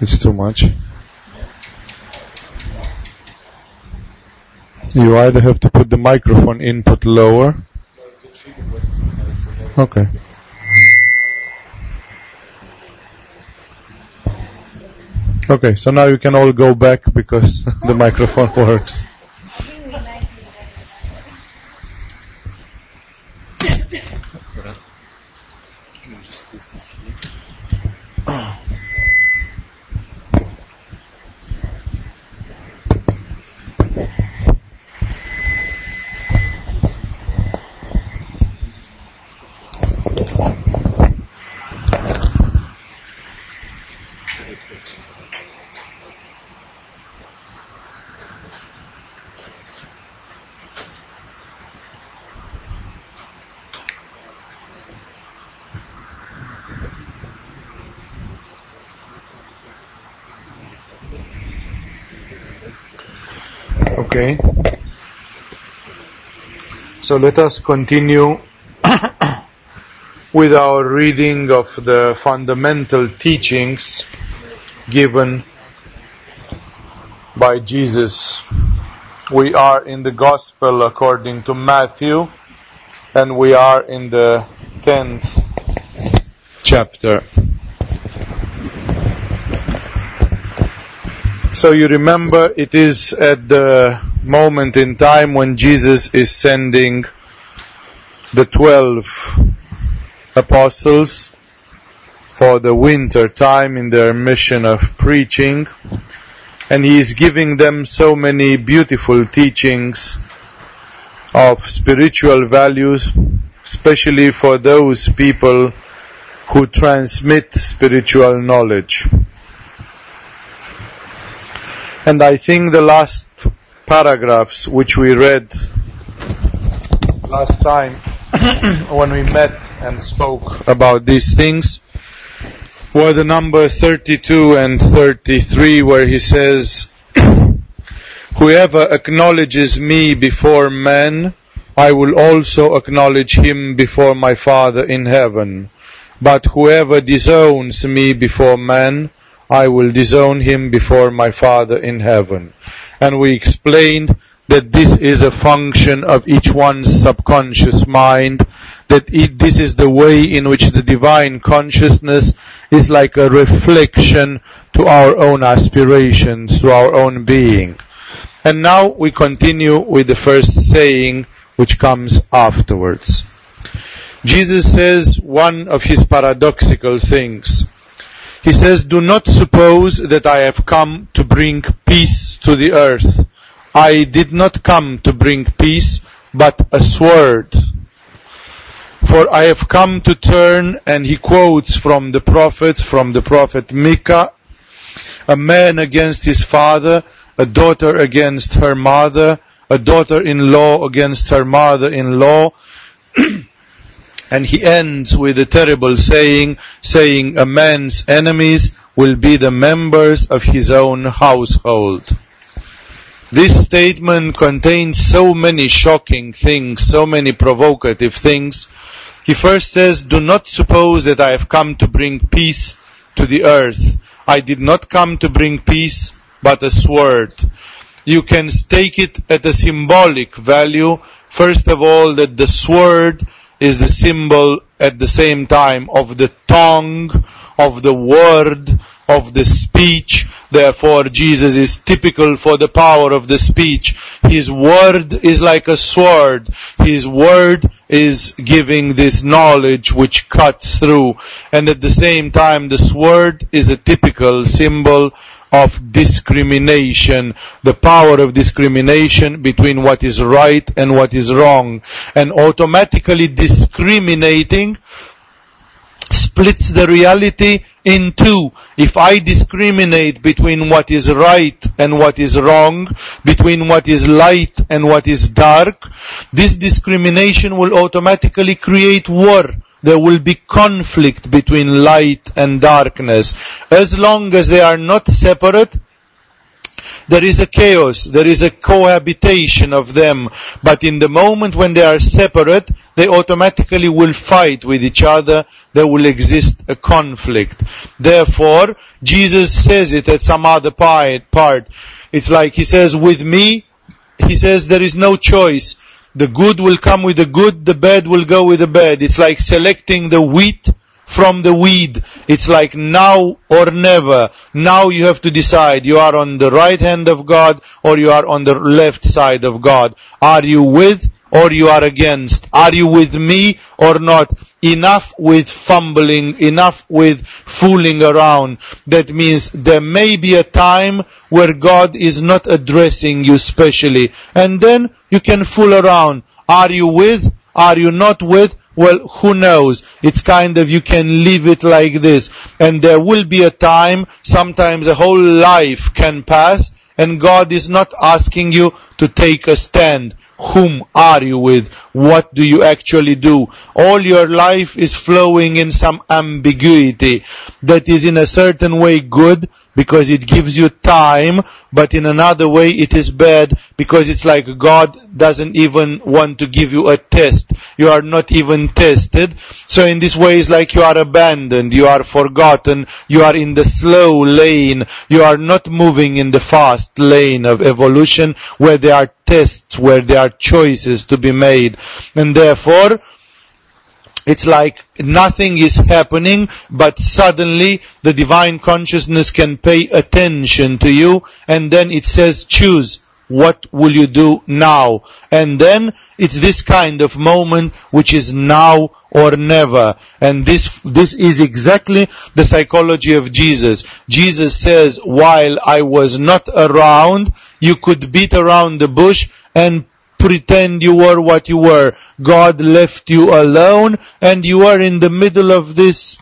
It's too much. You either have to put the microphone input lower. Okay. Okay, so now you can all go back because the microphone works. Okay. So let us continue with our reading of the fundamental teachings given by Jesus. We are in the Gospel according to Matthew, and we are in the 10th chapter. So you remember it is at the moment in time when Jesus is sending the twelve apostles for the winter time in their mission of preaching and he is giving them so many beautiful teachings of spiritual values, especially for those people who transmit spiritual knowledge. And I think the last paragraphs which we read last time when we met and spoke about these things were the number 32 and 33 where he says, Whoever acknowledges me before men, I will also acknowledge him before my Father in heaven. But whoever disowns me before men, I will disown him before my Father in heaven. And we explained that this is a function of each one's subconscious mind, that it, this is the way in which the divine consciousness is like a reflection to our own aspirations, to our own being. And now we continue with the first saying which comes afterwards. Jesus says one of his paradoxical things. He says, do not suppose that I have come to bring peace to the earth. I did not come to bring peace, but a sword. For I have come to turn, and he quotes from the prophets, from the prophet Micah, a man against his father, a daughter against her mother, a daughter-in-law against her mother-in-law, and he ends with a terrible saying, saying, a man's enemies will be the members of his own household. This statement contains so many shocking things, so many provocative things. He first says, do not suppose that I have come to bring peace to the earth. I did not come to bring peace, but a sword. You can take it at a symbolic value. First of all, that the sword is the symbol at the same time of the tongue, of the word, of the speech. Therefore, Jesus is typical for the power of the speech. His word is like a sword. His word is giving this knowledge which cuts through. And at the same time, the sword is a typical symbol of discrimination, the power of discrimination between what is right and what is wrong, and automatically discriminating splits the reality in two. If I discriminate between what is right and what is wrong, between what is light and what is dark, this discrimination will automatically create war. There will be conflict between light and darkness. As long as they are not separate, there is a chaos, there is a cohabitation of them. But in the moment when they are separate, they automatically will fight with each other. There will exist a conflict. Therefore, Jesus says it at some other part. It's like he says, with me, he says there is no choice. The good will come with the good, the bad will go with the bad. It's like selecting the wheat from the weed. It's like now or never. Now you have to decide. You are on the right hand of God or you are on the left side of God. Are you with or you are against? Are you with me or not? Enough with fumbling, enough with fooling around. That means there may be a time where God is not addressing you specially. And then you can fool around. Are you with? Are you not with? Well, who knows? It's kind of, you can leave it like this. And there will be a time, sometimes a whole life can pass, and God is not asking you to take a stand. Whom are you with? What do you actually do? All your life is flowing in some ambiguity that is in a certain way good because it gives you time, but in another way it is bad because it's like God doesn't even want to give you a test. You are not even tested. So in this way it's like you are abandoned, you are forgotten, you are in the slow lane, you are not moving in the fast lane of evolution where there are tests, where there are choices to be made. And therefore, it's like nothing is happening, but suddenly the divine consciousness can pay attention to you, and then it says, choose. What will you do now? And then it's this kind of moment which is now or never. And this, this is exactly the psychology of Jesus. Jesus says, while I was not around, you could beat around the bush and pretend you were what you were. God left you alone and you are in the middle of this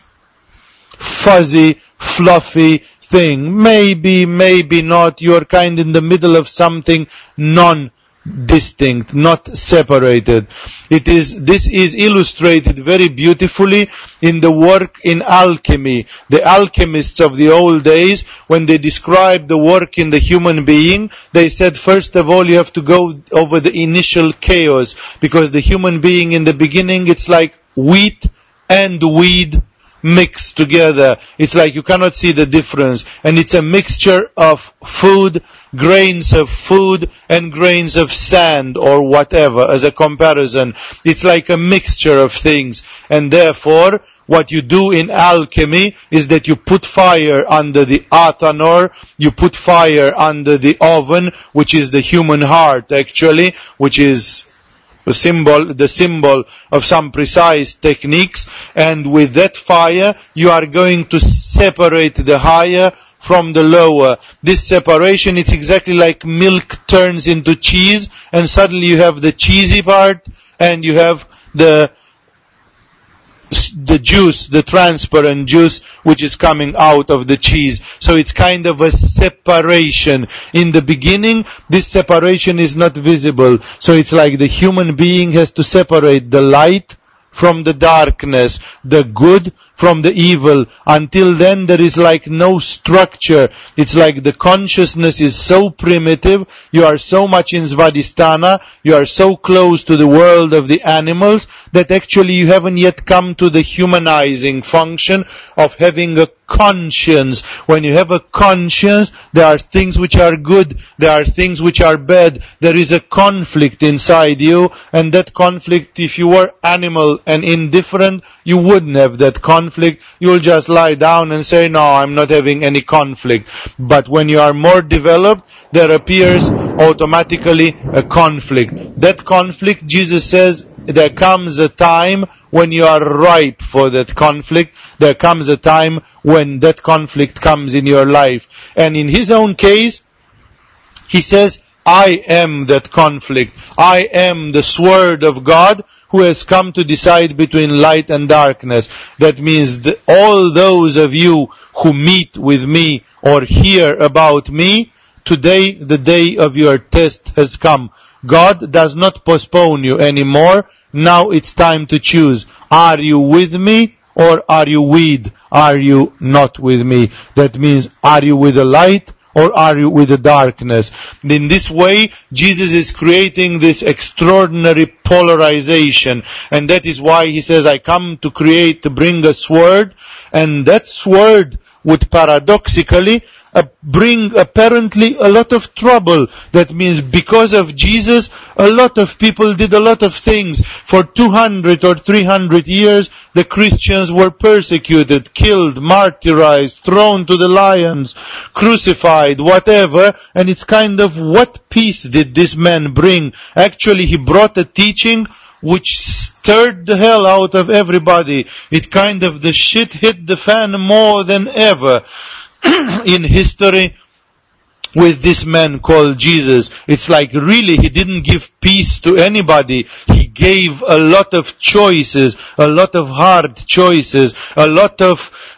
fuzzy, fluffy thing. Maybe, maybe not. You're kind in the middle of something non distinct, not separated. It is, this is illustrated very beautifully in the work in alchemy. The alchemists of the old days, when they described the work in the human being, they said first of all you have to go over the initial chaos, because the human being in the beginning it's like wheat and weed mixed together. It's like you cannot see the difference. And it's a mixture of food, grains of food, and grains of sand or whatever as a comparison. It's like a mixture of things. And therefore, what you do in alchemy is that you put fire under the athanor, you put fire under the oven, which is the human heart actually, which is the symbol, the symbol of some precise techniques, and with that fire, you are going to separate the higher from the lower. This separation, it's exactly like milk turns into cheese, and suddenly you have the cheesy part, and you have the the juice, the transparent juice, which is coming out of the cheese. So it's kind of a separation. In the beginning, this separation is not visible. So it's like the human being has to separate the light from the darkness, the good from the evil. Until then there is like no structure. It's like the consciousness is so primitive, you are so much in Svadhisthana, you are so close to the world of the animals, that actually you haven't yet come to the humanizing function of having a conscience. When you have a conscience, there are things which are good, there are things which are bad, there is a conflict inside you, and that conflict, if you were animal and indifferent, you wouldn't have that conflict. You'll just lie down and say, no, I'm not having any conflict. But when you are more developed, there appears automatically a conflict. That conflict, Jesus says, there comes a time when you are ripe for that conflict. There comes a time when that conflict comes in your life. And in his own case, he says, I am that conflict. I am the sword of God who has come to decide between light and darkness. That means all those of you who meet with me or hear about me, today the day of your test has come. God does not postpone you anymore. Now it's time to choose. Are you with me or are you with? Are you not with me? That means, are you with the light or are you with the darkness? In this way, Jesus is creating this extraordinary polarization. And that is why he says, I come to create, to bring a sword. And that sword would paradoxically bring apparently a lot of trouble. That means because of Jesus, a lot of people did a lot of things. For 200 or 300 years, the Christians were persecuted, killed, martyrized, thrown to the lions, crucified, whatever. And it's kind of what peace did this man bring? Actually, he brought a teaching which stirred the hell out of everybody. It kind of, the shit hit the fan more than ever. in history with this man called Jesus. It's like really he didn't give peace to anybody. He gave a lot of choices, a lot of hard choices, a lot of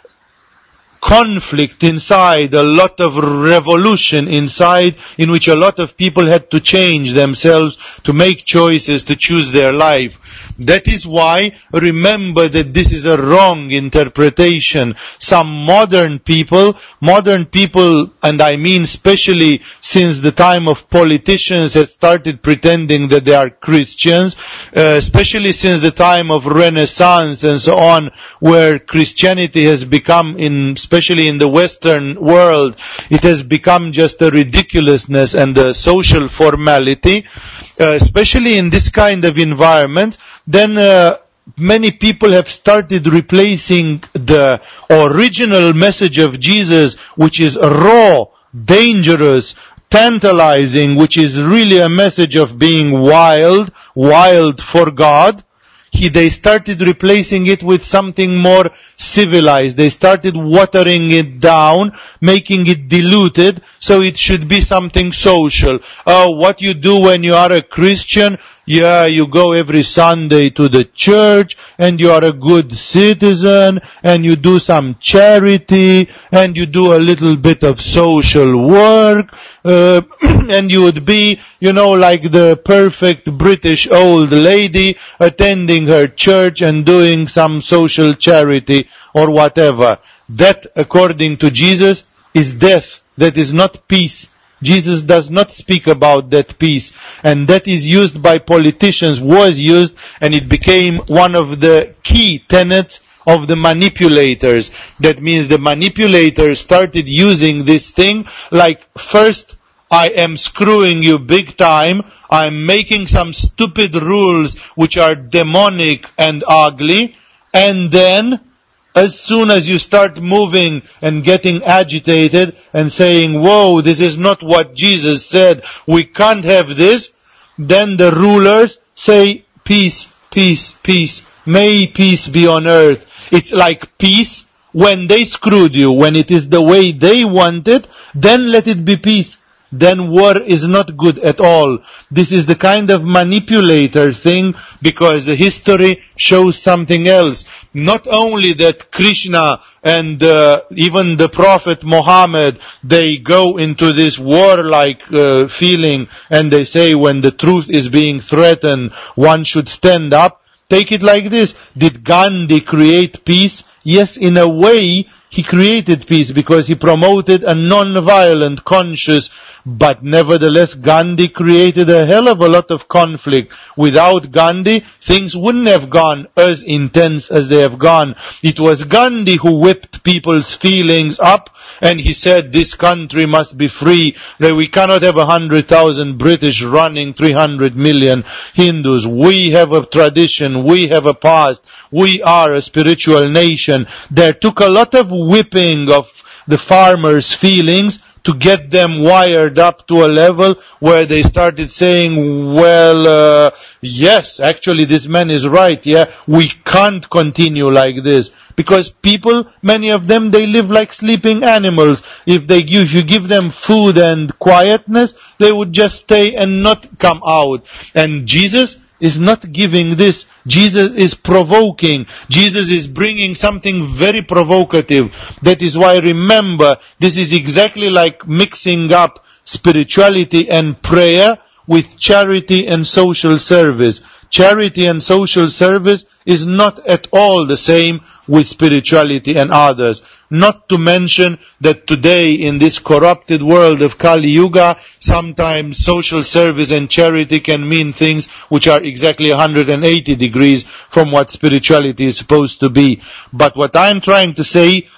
conflict inside, a lot of revolution inside in which a lot of people had to change themselves to make choices to choose their life. That is why remember that this is a wrong interpretation. Some modern people, modern people, and I mean especially since the time of politicians have started pretending that they are Christians, uh, especially since the time of Renaissance and so on, where Christianity has become in, especially in the Western world, it has become just a ridiculousness and a social formality, uh, especially in this kind of environment, then uh, many people have started replacing the original message of Jesus, which is raw, dangerous, tantalizing, which is really a message of being wild, wild for God. He, they started replacing it with something more civilized. They started watering it down, making it diluted, so it should be something social. Oh, what you do when you are a Christian, yeah, you go every Sunday to the church and you are a good citizen and you do some charity and you do a little bit of social work uh, and you would be, you know, like the perfect British old lady attending her church and doing some social charity or whatever. That, according to Jesus, is death. That is not peace. Jesus does not speak about that peace. And that is used by politicians, was used, and it became one of the key tenets of the manipulators. That means the manipulators started using this thing like first I am screwing you big time. I'm making some stupid rules which are demonic and ugly. And then as soon as you start moving and getting agitated and saying, whoa, this is not what Jesus said, we can't have this, then the rulers say, peace, peace, peace, may peace be on earth. It's like peace when they screwed you, when it is the way they want it, then let it be peace then war is not good at all. This is the kind of manipulator thing because the history shows something else. Not only that Krishna and uh, even the Prophet Muhammad, they go into this warlike uh, feeling and they say when the truth is being threatened, one should stand up. Take it like this. Did Gandhi create peace? Yes, in a way, he created peace because he promoted a non-violent, conscious but nevertheless, Gandhi created a hell of a lot of conflict. Without Gandhi, things wouldn't have gone as intense as they have gone. It was Gandhi who whipped people's feelings up and he said this country must be free, that we cannot have a hundred thousand British running 300 million Hindus. We have a tradition, we have a past, we are a spiritual nation. There took a lot of whipping of the farmers' feelings to get them wired up to a level where they started saying, well, uh, yes, actually this man is right, yeah, we can't continue like this. Because people, many of them, they live like sleeping animals. If they if you give them food and quietness, they would just stay and not come out. And Jesus, is not giving this. Jesus is provoking. Jesus is bringing something very provocative. That is why remember, this is exactly like mixing up spirituality and prayer with charity and social service. Charity and social service is not at all the same with spirituality and others. Not to mention that today in this corrupted world of Kali Yuga, sometimes social service and charity can mean things which are exactly 180 degrees from what spirituality is supposed to be. But what I'm trying to say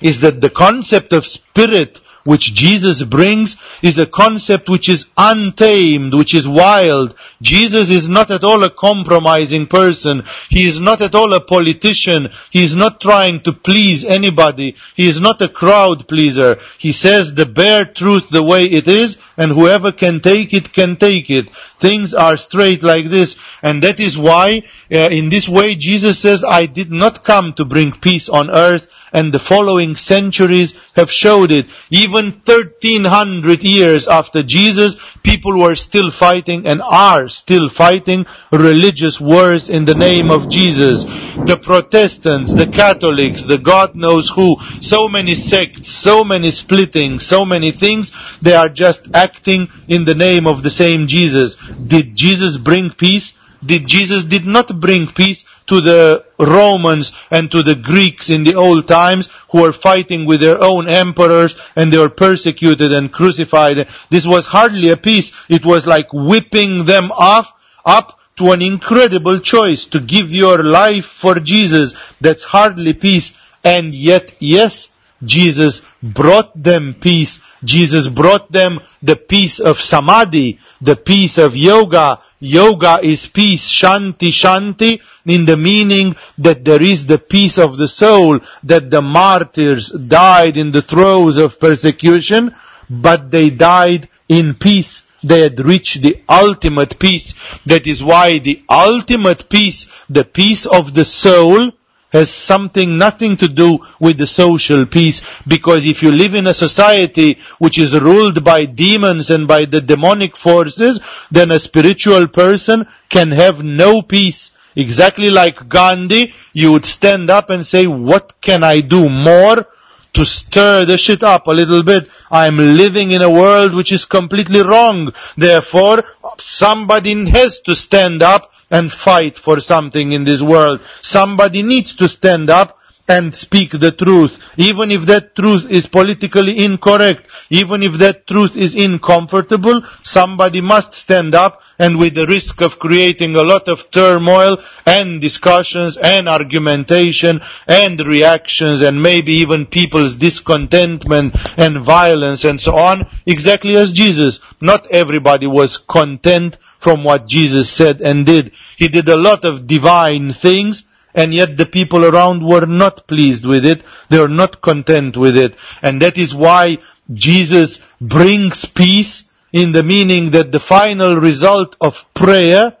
is that the concept of spirit which Jesus brings is a concept which is untamed, which is wild. Jesus is not at all a compromising person. He is not at all a politician. He is not trying to please anybody. He is not a crowd pleaser. He says the bare truth the way it is, and whoever can take it can take it. Things are straight like this, and that is why, uh, in this way, Jesus says, I did not come to bring peace on earth, and the following centuries have showed it. Even 1300 years after Jesus, people were still fighting and are still fighting religious wars in the name of Jesus. The Protestants, the Catholics, the God knows who, so many sects, so many splittings, so many things, they are just in the name of the same Jesus. Did Jesus bring peace? Did Jesus did not bring peace to the Romans and to the Greeks in the old times who were fighting with their own emperors and they were persecuted and crucified. This was hardly a peace. It was like whipping them off up to an incredible choice to give your life for Jesus. That's hardly peace. And yet, yes, Jesus brought them peace. Jesus brought them the peace of samadhi, the peace of yoga. Yoga is peace, shanti, shanti, in the meaning that there is the peace of the soul, that the martyrs died in the throes of persecution, but they died in peace. They had reached the ultimate peace. That is why the ultimate peace, the peace of the soul, has something, nothing to do with the social peace, because if you live in a society which is ruled by demons and by the demonic forces, then a spiritual person can have no peace. Exactly like Gandhi, you would stand up and say, what can I do more to stir the shit up a little bit? I'm living in a world which is completely wrong. Therefore, somebody has to stand up and fight for something in this world. Somebody needs to stand up and speak the truth, even if that truth is politically incorrect, even if that truth is uncomfortable, somebody must stand up and with the risk of creating a lot of turmoil and discussions and argumentation and reactions and maybe even people's discontentment and violence and so on, exactly as Jesus. Not everybody was content from what Jesus said and did. He did a lot of divine things, and yet the people around were not pleased with it. They were not content with it. And that is why Jesus brings peace in the meaning that the final result of prayer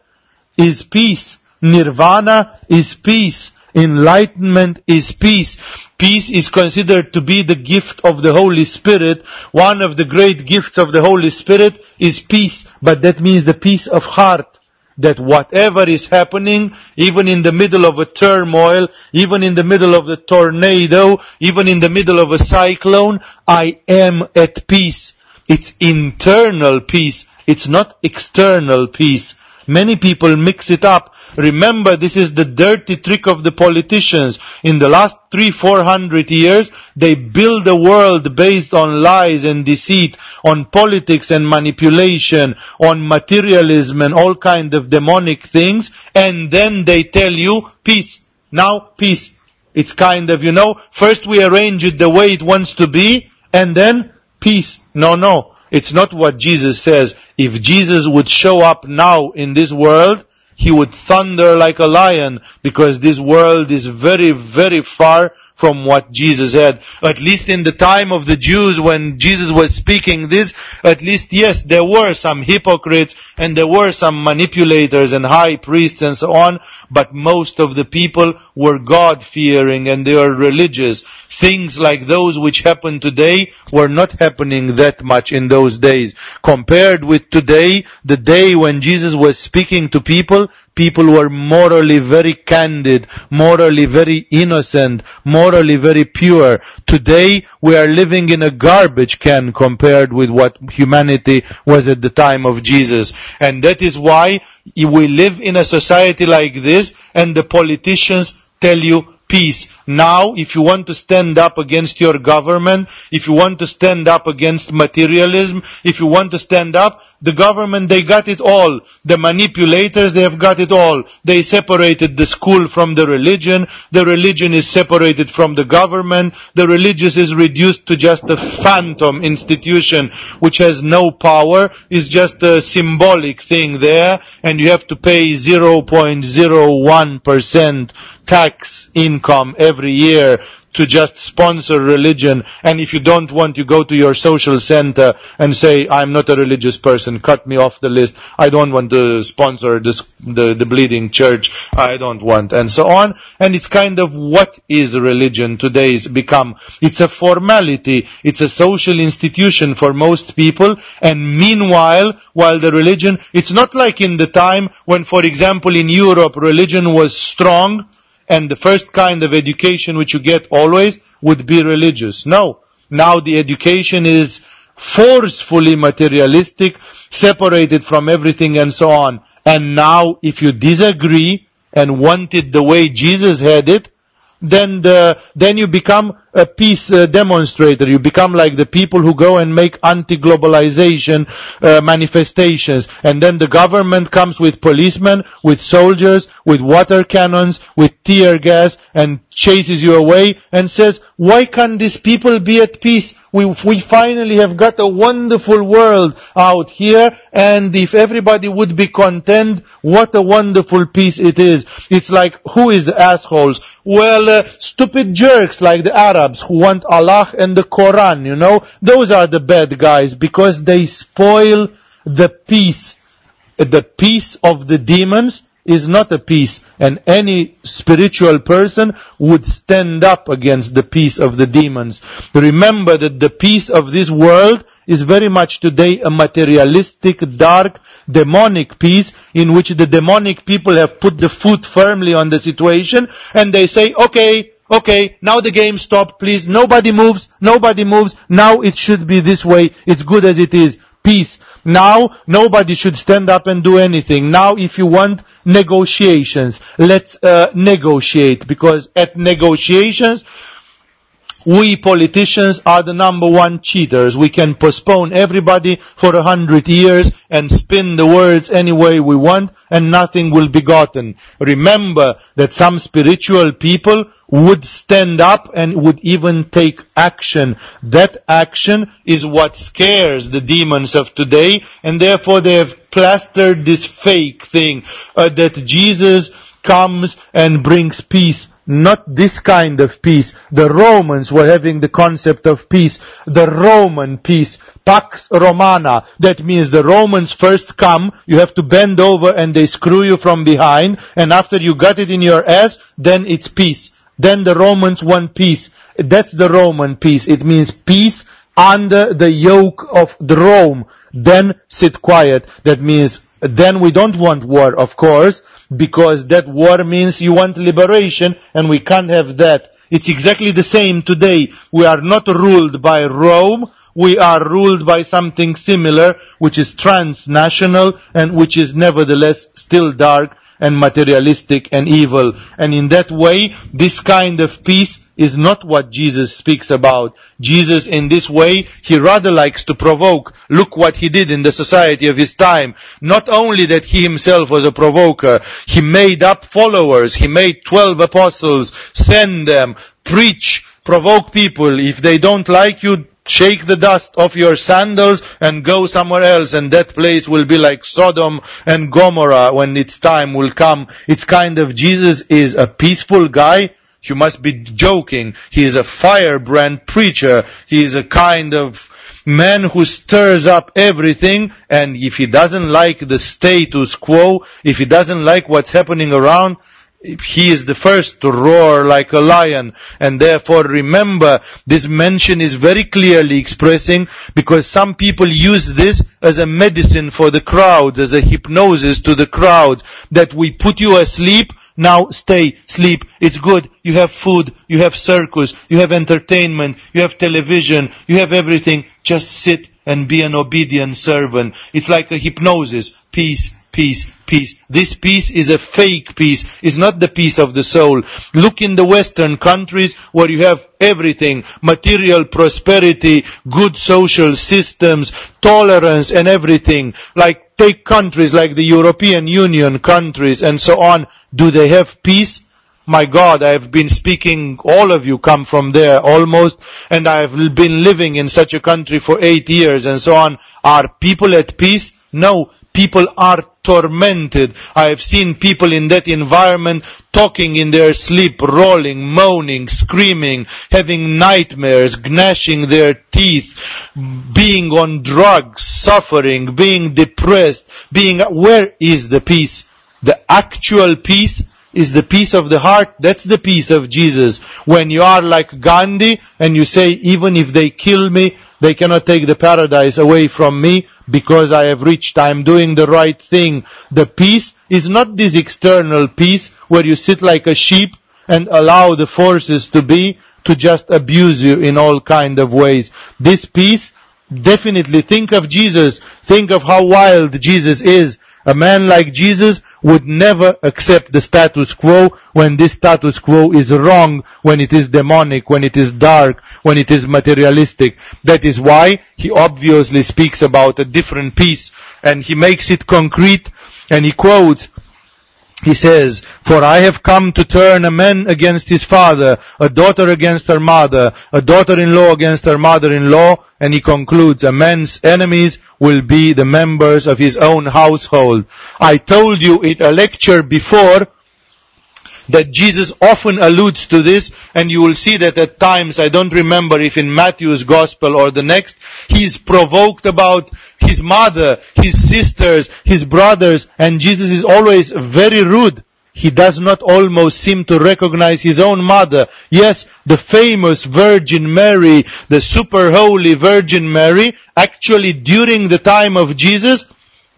is peace. Nirvana is peace. Enlightenment is peace. Peace is considered to be the gift of the Holy Spirit. One of the great gifts of the Holy Spirit is peace, but that means the peace of heart. That whatever is happening, even in the middle of a turmoil, even in the middle of the tornado, even in the middle of a cyclone, I am at peace. It's internal peace. It's not external peace. Many people mix it up. Remember, this is the dirty trick of the politicians. In the last three, four hundred years, they build a world based on lies and deceit, on politics and manipulation, on materialism and all kind of demonic things, and then they tell you, peace. Now, peace. It's kind of, you know, first we arrange it the way it wants to be, and then, peace. No, no. It's not what Jesus says. If Jesus would show up now in this world, he would thunder like a lion because this world is very, very far from what Jesus had. At least in the time of the Jews when Jesus was speaking this, at least yes, there were some hypocrites and there were some manipulators and high priests and so on, but most of the people were God fearing and they were religious. Things like those which happen today were not happening that much in those days. Compared with today, the day when Jesus was speaking to people, people were morally very candid, morally very innocent, morally very pure. Today we are living in a garbage can compared with what humanity was at the time of Jesus. And that is why we live in a society like this and the politicians tell you peace. Now, if you want to stand up against your government, if you want to stand up against materialism, if you want to stand up, the government, they got it all. The manipulators, they have got it all. They separated the school from the religion. The religion is separated from the government. The religious is reduced to just a phantom institution which has no power, is just a symbolic thing there, and you have to pay 0.01% tax income every year to just sponsor religion. And if you don't want, you go to your social center and say, I'm not a religious person, cut me off the list. I don't want to sponsor this, the, the bleeding church. I don't want, and so on. And it's kind of what is religion today's become. It's a formality. It's a social institution for most people. And meanwhile, while the religion, it's not like in the time when, for example, in Europe, religion was strong, and the first kind of education which you get always would be religious. No. Now the education is forcefully materialistic, separated from everything and so on. And now if you disagree and want it the way Jesus had it, then the, then you become a peace uh, demonstrator. You become like the people who go and make anti-globalization uh, manifestations. And then the government comes with policemen, with soldiers, with water cannons, with tear gas, and chases you away and says, why can't these people be at peace? We, we finally have got a wonderful world out here, and if everybody would be content, what a wonderful peace it is. It's like, who is the assholes? Well, uh, stupid jerks like the Arabs who want Allah and the Quran, you know? Those are the bad guys because they spoil the peace. The peace of the demons is not a peace and any spiritual person would stand up against the peace of the demons. Remember that the peace of this world is very much today a materialistic, dark, demonic peace in which the demonic people have put the foot firmly on the situation and they say, okay, okay, now the game stop, please, nobody moves, nobody moves, now it should be this way, it's good as it is, peace. Now, nobody should stand up and do anything. Now, if you want negotiations, let's uh, negotiate, because at negotiations, we politicians are the number one cheaters. We can postpone everybody for a hundred years and spin the words any way we want and nothing will be gotten. Remember that some spiritual people would stand up and would even take action. That action is what scares the demons of today and therefore they have plastered this fake thing uh, that Jesus comes and brings peace not this kind of peace. The Romans were having the concept of peace, the Roman peace, Pax Romana. That means the Romans first come, you have to bend over and they screw you from behind, and after you got it in your ass, then it's peace. Then the Romans want peace. That's the Roman peace. It means peace under the yoke of the Rome. Then sit quiet. That means then we don't want war, of course, because that war means you want liberation and we can't have that. It's exactly the same today. We are not ruled by Rome, we are ruled by something similar, which is transnational and which is nevertheless still dark and materialistic and evil. And in that way, this kind of peace is not what Jesus speaks about. Jesus in this way, he rather likes to provoke. Look what he did in the society of his time. Not only that he himself was a provoker, he made up followers, he made twelve apostles, send them, preach, provoke people. If they don't like you, shake the dust off your sandals and go somewhere else and that place will be like Sodom and Gomorrah when its time will come. It's kind of Jesus is a peaceful guy. You must be joking. He is a firebrand preacher. He is a kind of man who stirs up everything and if he doesn't like the status quo, if he doesn't like what's happening around, he is the first to roar like a lion. And therefore remember, this mention is very clearly expressing because some people use this as a medicine for the crowds, as a hypnosis to the crowds, that we put you asleep, now stay, sleep, it's good, you have food, you have circus, you have entertainment, you have television, you have everything, just sit and be an obedient servant. It's like a hypnosis. Peace, peace, peace. This peace is a fake peace. It's not the peace of the soul. Look in the Western countries where you have everything. Material prosperity, good social systems, tolerance and everything. Like take countries like the European Union countries and so on. Do they have peace? my God, I have been speaking, all of you come from there almost, and I have been living in such a country for eight years and so on. Are people at peace? No. People are tormented. I have seen people in that environment talking in their sleep, rolling, moaning, screaming, having nightmares, gnashing their teeth, being on drugs, suffering, being depressed, being, where is the peace? The actual peace is the peace of the heart. That's the peace of Jesus. When you are like Gandhi and you say, even if they kill me, they cannot take the paradise away from me because I have reached, I am doing the right thing. The peace is not this external peace where you sit like a sheep and allow the forces to be to just abuse you in all kind of ways. This peace, definitely think of Jesus. Think of how wild Jesus is. A man like Jesus would never accept the status quo when this status quo is wrong, when it is demonic, when it is dark, when it is materialistic. That is why he obviously speaks about a different peace and he makes it concrete and he quotes he says, For I have come to turn a man against his father, a daughter against her mother, a daughter-in-law against her mother-in-law, and he concludes, a man's enemies will be the members of his own household. I told you in a lecture before that Jesus often alludes to this, and you will see that at times, I don't remember if in Matthew's gospel or the next, he's provoked about his mother, his sisters, his brothers, and Jesus is always very rude. He does not almost seem to recognize his own mother. Yes, the famous Virgin Mary, the super holy Virgin Mary, actually during the time of Jesus,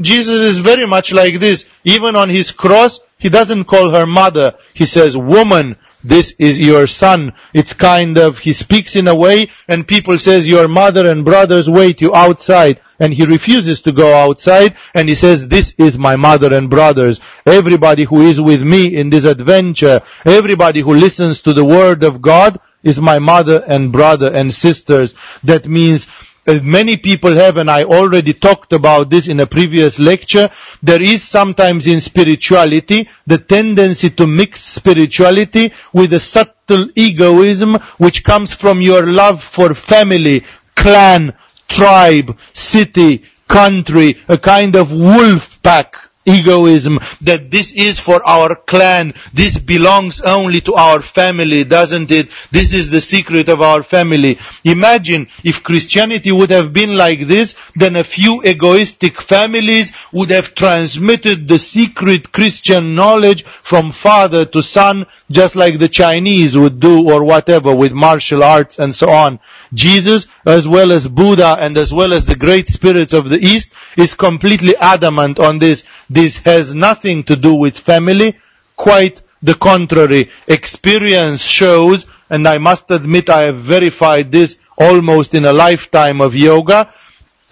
Jesus is very much like this. Even on his cross, he doesn't call her mother. He says, woman, this is your son. It's kind of, he speaks in a way and people says your mother and brothers wait you outside and he refuses to go outside and he says this is my mother and brothers. Everybody who is with me in this adventure, everybody who listens to the word of God is my mother and brother and sisters. That means Uh, many people have, and I already talked about this in a previous lecture, there is sometimes in spirituality the tendency to mix spirituality with a subtle egoism which comes from your love for family, clan, tribe, city, country, a kind of wolf pack egoism, that this is for our clan, this belongs only to our family, doesn't it? This is the secret of our family. Imagine if Christianity would have been like this, then a few egoistic families would have transmitted the secret Christian knowledge from father to son, just like the Chinese would do or whatever with martial arts and so on. Jesus, as well as Buddha and as well as the great spirits of the East, is completely adamant on this. This has nothing to do with family, quite the contrary. Experience shows, and I must admit I have verified this almost in a lifetime of yoga,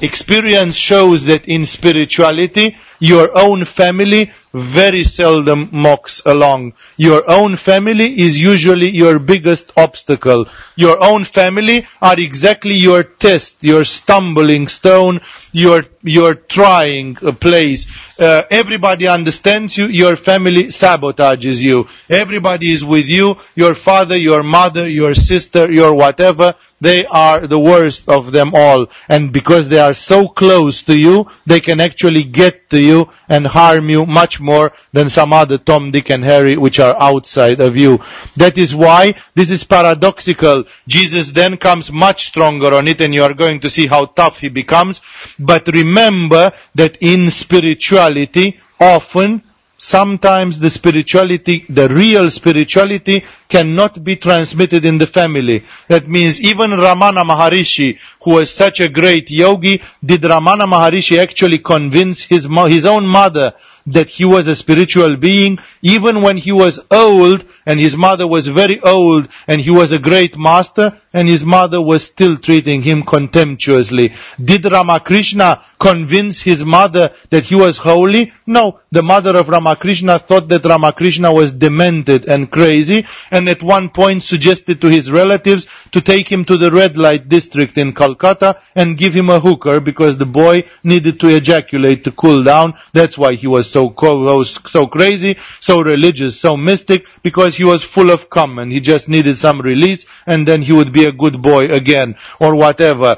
experience shows that in spirituality, your own family very seldom mocks along. Your own family is usually your biggest obstacle. Your own family are exactly your test, your stumbling stone, your, your trying place. Uh, everybody understands you, your family sabotages you. Everybody is with you, your father, your mother, your sister, your whatever, they are the worst of them all. And because they are so close to you, they can actually get to you and harm you much more than some other Tom, Dick and Harry which are outside of you. That is why this is paradoxical. Jesus then comes much stronger on it and you are going to see how tough he becomes. But remember that in spirituality, often sometimes the spirituality, the real spirituality cannot be transmitted in the family. That means even Ramana Maharishi, who was such a great yogi, did Ramana Maharishi actually convince his, his own mother that he was a spiritual being, even when he was old and his mother was very old and he was a great master and his mother was still treating him contemptuously. Did Ramakrishna convince his mother that he was holy? No. The mother of Ramakrishna thought that Ramakrishna was demented and crazy and at one point suggested to his relatives to take him to the red light district in Calcutta and give him a hooker because the boy needed to ejaculate to cool down. That's why he was so co- so crazy, so religious, so mystic because he was full of cum and he just needed some release and then he would be a good boy again or whatever.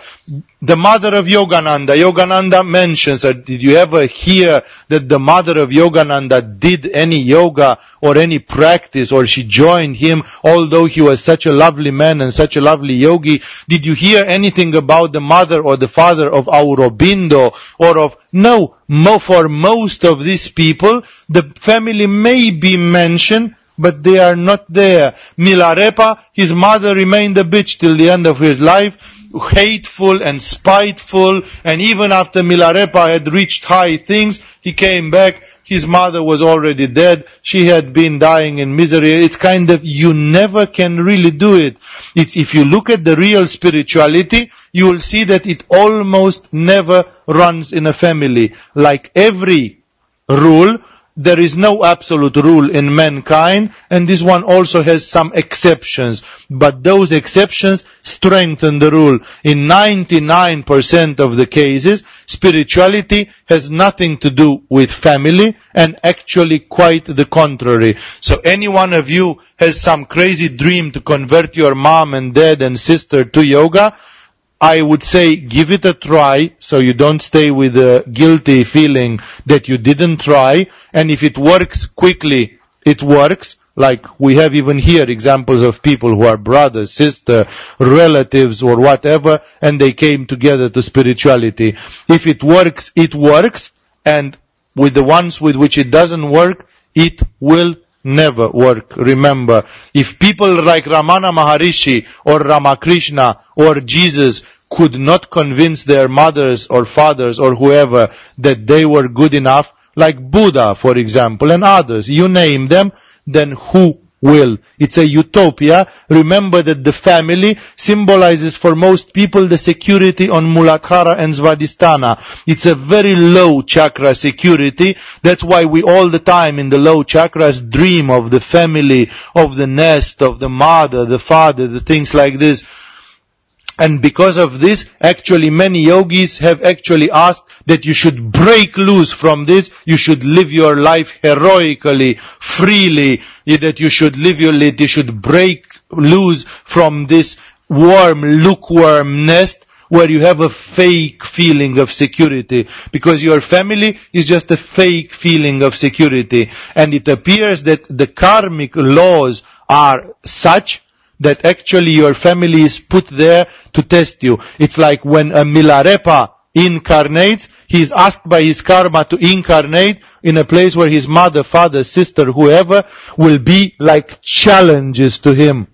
The mother of Yogananda, Yogananda mentions that did you ever hear that the mother of Yogananda did any yoga or any practice or she joined him although he was such a lovely man and such a lovely yogi? Did you hear anything about the mother or the father of Aurobindo or of, no, for most of these people, the family may be mentioned but they are not there. Milarepa, his mother remained a bitch till the end of his life, hateful and spiteful, and even after Milarepa had reached high things, he came back, his mother was already dead, she had been dying in misery. It's kind of, you never can really do it. It's, if you look at the real spirituality, you will see that it almost never runs in a family. Like every rule, there is no absolute rule in mankind, and this one also has some exceptions. But those exceptions strengthen the rule. In 99% of the cases, spirituality has nothing to do with family, and actually quite the contrary. So any one of you has some crazy dream to convert your mom and dad and sister to yoga, I would say give it a try so you don't stay with a guilty feeling that you didn't try. And if it works quickly, it works. Like we have even here examples of people who are brothers, sister, relatives or whatever, and they came together to spirituality. If it works, it works. And with the ones with which it doesn't work, it will never work. Remember, if people like Ramana Maharishi or Ramakrishna or Jesus could not convince their mothers or fathers or whoever that they were good enough, like Buddha, for example, and others, you name them, then who will? It's a utopia. Remember that the family symbolizes for most people the security on Muladhara and Svadhisthana. It's a very low chakra security. That's why we all the time in the low chakras dream of the family, of the nest, of the mother, the father, the things like this. And because of this, actually many yogis have actually asked that you should break loose from this, you should live your life heroically, freely, that you should live your life, you should break loose from this warm, lukewarm nest where you have a fake feeling of security. Because your family is just a fake feeling of security. And it appears that the karmic laws are such that actually your family is put there to test you. It's like when a Milarepa incarnates, he is asked by his karma to incarnate in a place where his mother, father, sister, whoever will be like challenges to him.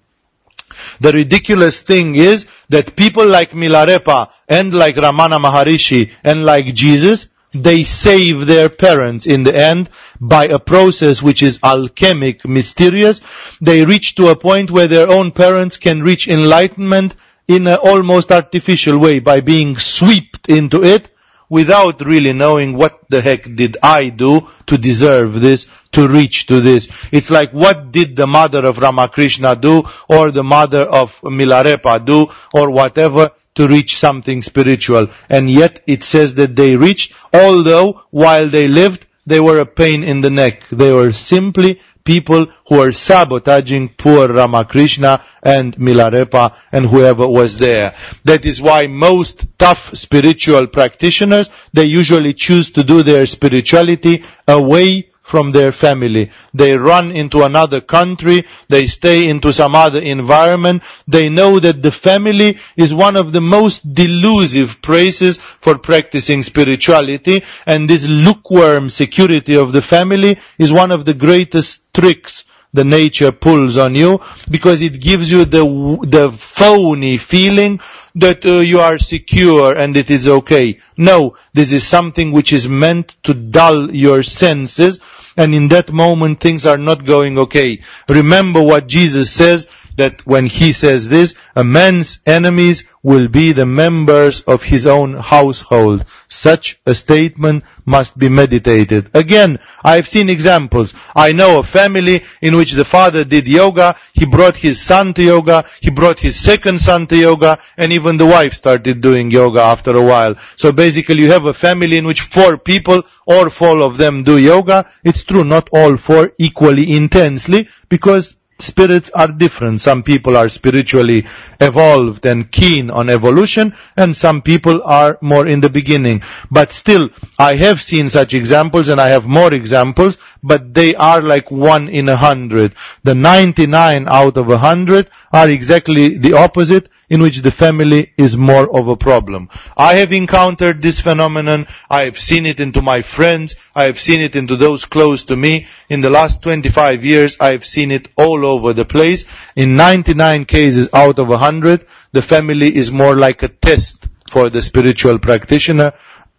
The ridiculous thing is that people like Milarepa and like Ramana Maharishi and like Jesus, they save their parents in the end by a process which is alchemic, mysterious. They reach to a point where their own parents can reach enlightenment in an almost artificial way by being swept into it without really knowing what the heck did I do to deserve this, to reach to this. It's like what did the mother of Ramakrishna do or the mother of Milarepa do or whatever to reach something spiritual. And yet it says that they reached, although while they lived, they were a pain in the neck. They were simply people who were sabotaging poor Ramakrishna and Milarepa and whoever was there. That is why most tough spiritual practitioners, they usually choose to do their spirituality away from their family. They run into another country, they stay into some other environment, they know that the family is one of the most delusive places for practicing spirituality, and this lukewarm security of the family is one of the greatest tricks the nature pulls on you because it gives you the the phony feeling that uh, you are secure and it is okay. No, this is something which is meant to dull your senses and in that moment things are not going okay. Remember what Jesus says that when he says this, a man's enemies will be the members of his own household. Such a statement must be meditated. Again, I've seen examples. I know a family in which the father did yoga, he brought his son to yoga, he brought his second son to yoga, and even the wife started doing yoga after a while. So basically you have a family in which four people or four of them do yoga. It's true, not all four equally intensely, because spirits are different. Some people are spiritually evolved and keen on evolution, and some people are more in the beginning. But still, I have seen such examples, and I have more examples, but they are like one in a hundred. The 99 out of a hundred are exactly the opposite, in which the family is more of a problem. I have encountered this phenomenon, I have seen it into my friends, I have seen it into those close to me. In the last 25 years, I have seen it all over the place. In 99 cases out of 100, the family is more like a test for the spiritual practitioner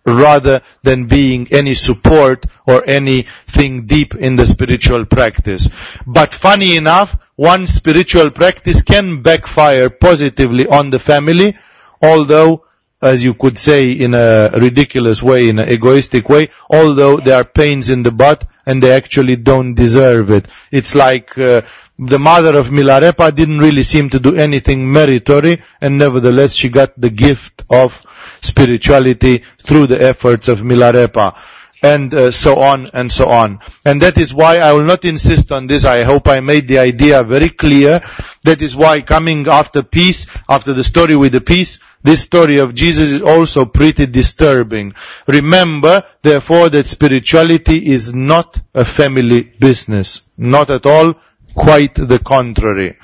rather than being any support or anything deep in the spiritual practice. But funny enough, one spiritual practice can backfire positively on the family, although as you could say in a ridiculous way, in an egoistic way, although there are pains in the butt and they actually don't deserve it. It's like uh, the mother of Milarepa didn't really seem to do anything meritory and nevertheless she got the gift of spirituality through the efforts of Milarepa and uh, so on and so on. And that is why I will not insist on this. I hope I made the idea very clear. That is why coming after peace, after the story with the peace, this story of Jesus is also pretty disturbing. Remember, therefore, that spirituality is not a family business. Not at all. Quite the contrary.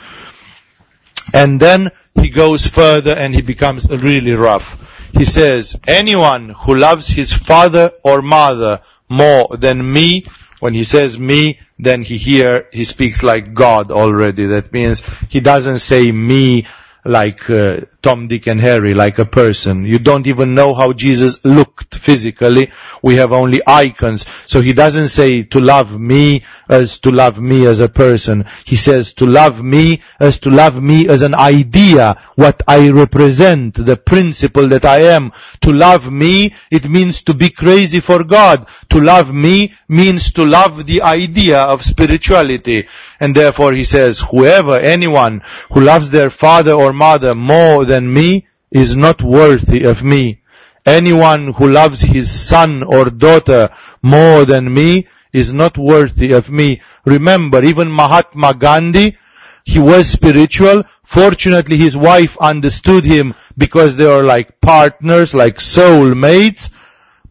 And then he goes further and he becomes really rough. He says, anyone who loves his father or mother more than me, when he says me, then he here, he speaks like God already. That means he doesn't say me like uh, Tom, Dick and Harry, like a person. You don't even know how Jesus looked physically. We have only icons. So he doesn't say to love me as to love me as a person. He says to love me as to love me as an idea, what I represent, the principle that I am. To love me, it means to be crazy for God. To love me means to love the idea of spirituality. And therefore he says, whoever, anyone who loves their father or mother more than me is not worthy of me. Anyone who loves his son or daughter more than me is not worthy of me. Remember, even Mahatma Gandhi, he was spiritual. Fortunately, his wife understood him because they were like partners, like soul mates,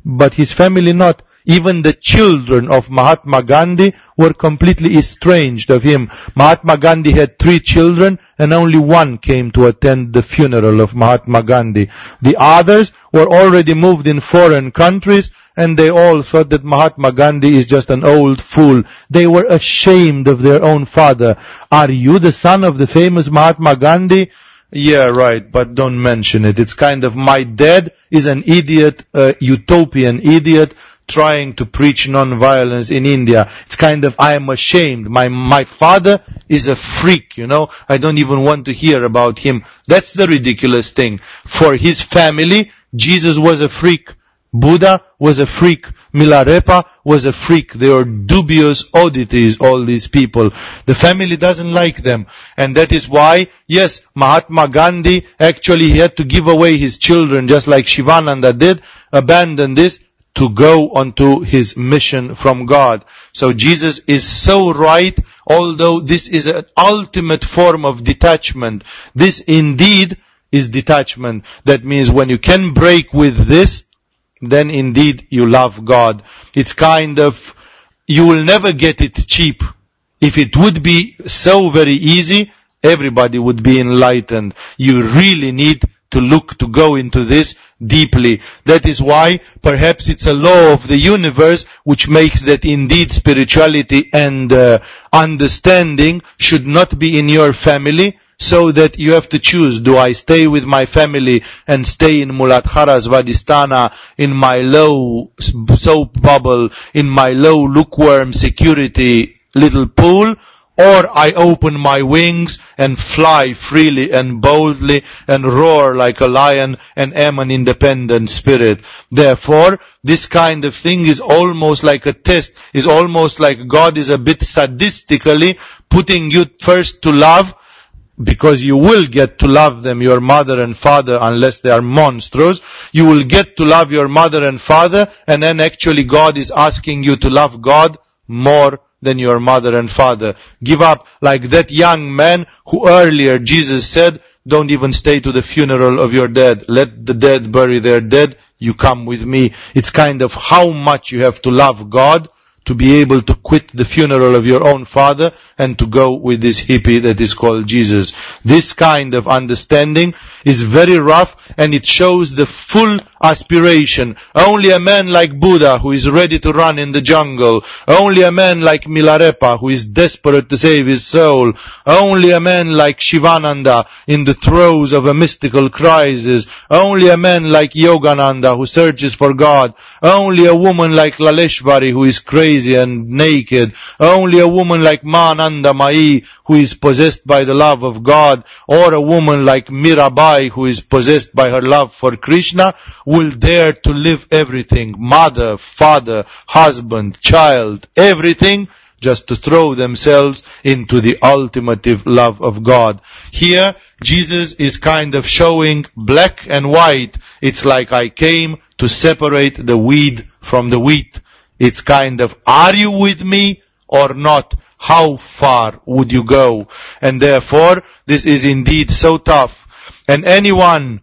but his family not. Even the children of Mahatma Gandhi were completely estranged of him. Mahatma Gandhi had three children and only one came to attend the funeral of Mahatma Gandhi. The others were already moved in foreign countries and they all thought that Mahatma Gandhi is just an old fool. They were ashamed of their own father. Are you the son of the famous Mahatma Gandhi? Yeah, right, but don't mention it. It's kind of my dad is an idiot, a utopian idiot trying to preach non-violence in India. It's kind of, I am ashamed. My, my father is a freak, you know. I don't even want to hear about him. That's the ridiculous thing. For his family, Jesus was a freak. Buddha was a freak. Milarepa was a freak. They are dubious oddities, all these people. The family doesn't like them. And that is why, yes, Mahatma Gandhi actually he had to give away his children just like Shivananda did, abandon this, to go onto his mission from God. So Jesus is so right, although this is an ultimate form of detachment. This indeed is detachment. That means when you can break with this, then indeed you love God. It's kind of you will never get it cheap. If it would be so very easy, everybody would be enlightened. You really need to look to go into this deeply. That is why perhaps it's a law of the universe which makes that indeed spirituality and uh, understanding should not be in your family so that you have to choose, do I stay with my family and stay in Muladhara Svadhisthana, in my low soap bubble, in my low lukewarm security little pool, or I open my wings and fly freely and boldly and roar like a lion and am an independent spirit. Therefore, this kind of thing is almost like a test, is almost like God is a bit sadistically putting you first to love because you will get to love them, your mother and father, unless they are monstrous. You will get to love your mother and father, and then actually God is asking you to love God more than your mother and father. Give up like that young man who earlier Jesus said, don't even stay to the funeral of your dead. Let the dead bury their dead. You come with me. It's kind of how much you have to love God to be able to quit the funeral of your own father and to go with this hippie that is called Jesus. This kind of understanding is very rough and it shows the full aspiration. Only a man like Buddha who is ready to run in the jungle. Only a man like Milarepa who is desperate to save his soul. Only a man like Shivananda in the throes of a mystical crisis. Only a man like Yogananda who searches for God. Only a woman like Laleshvari who is crazy and naked. Only a woman like Ma Anandamayi who is possessed by the love of God. Or a woman like Mirabai who is possessed by her love for Krishna will dare to live everything. Mother, father, husband, child, everything just to throw themselves into the ultimate love of God. Here, Jesus is kind of showing black and white. It's like I came to separate the weed from the wheat. It's kind of, are you with me or not? How far would you go? And therefore, this is indeed so tough. And anyone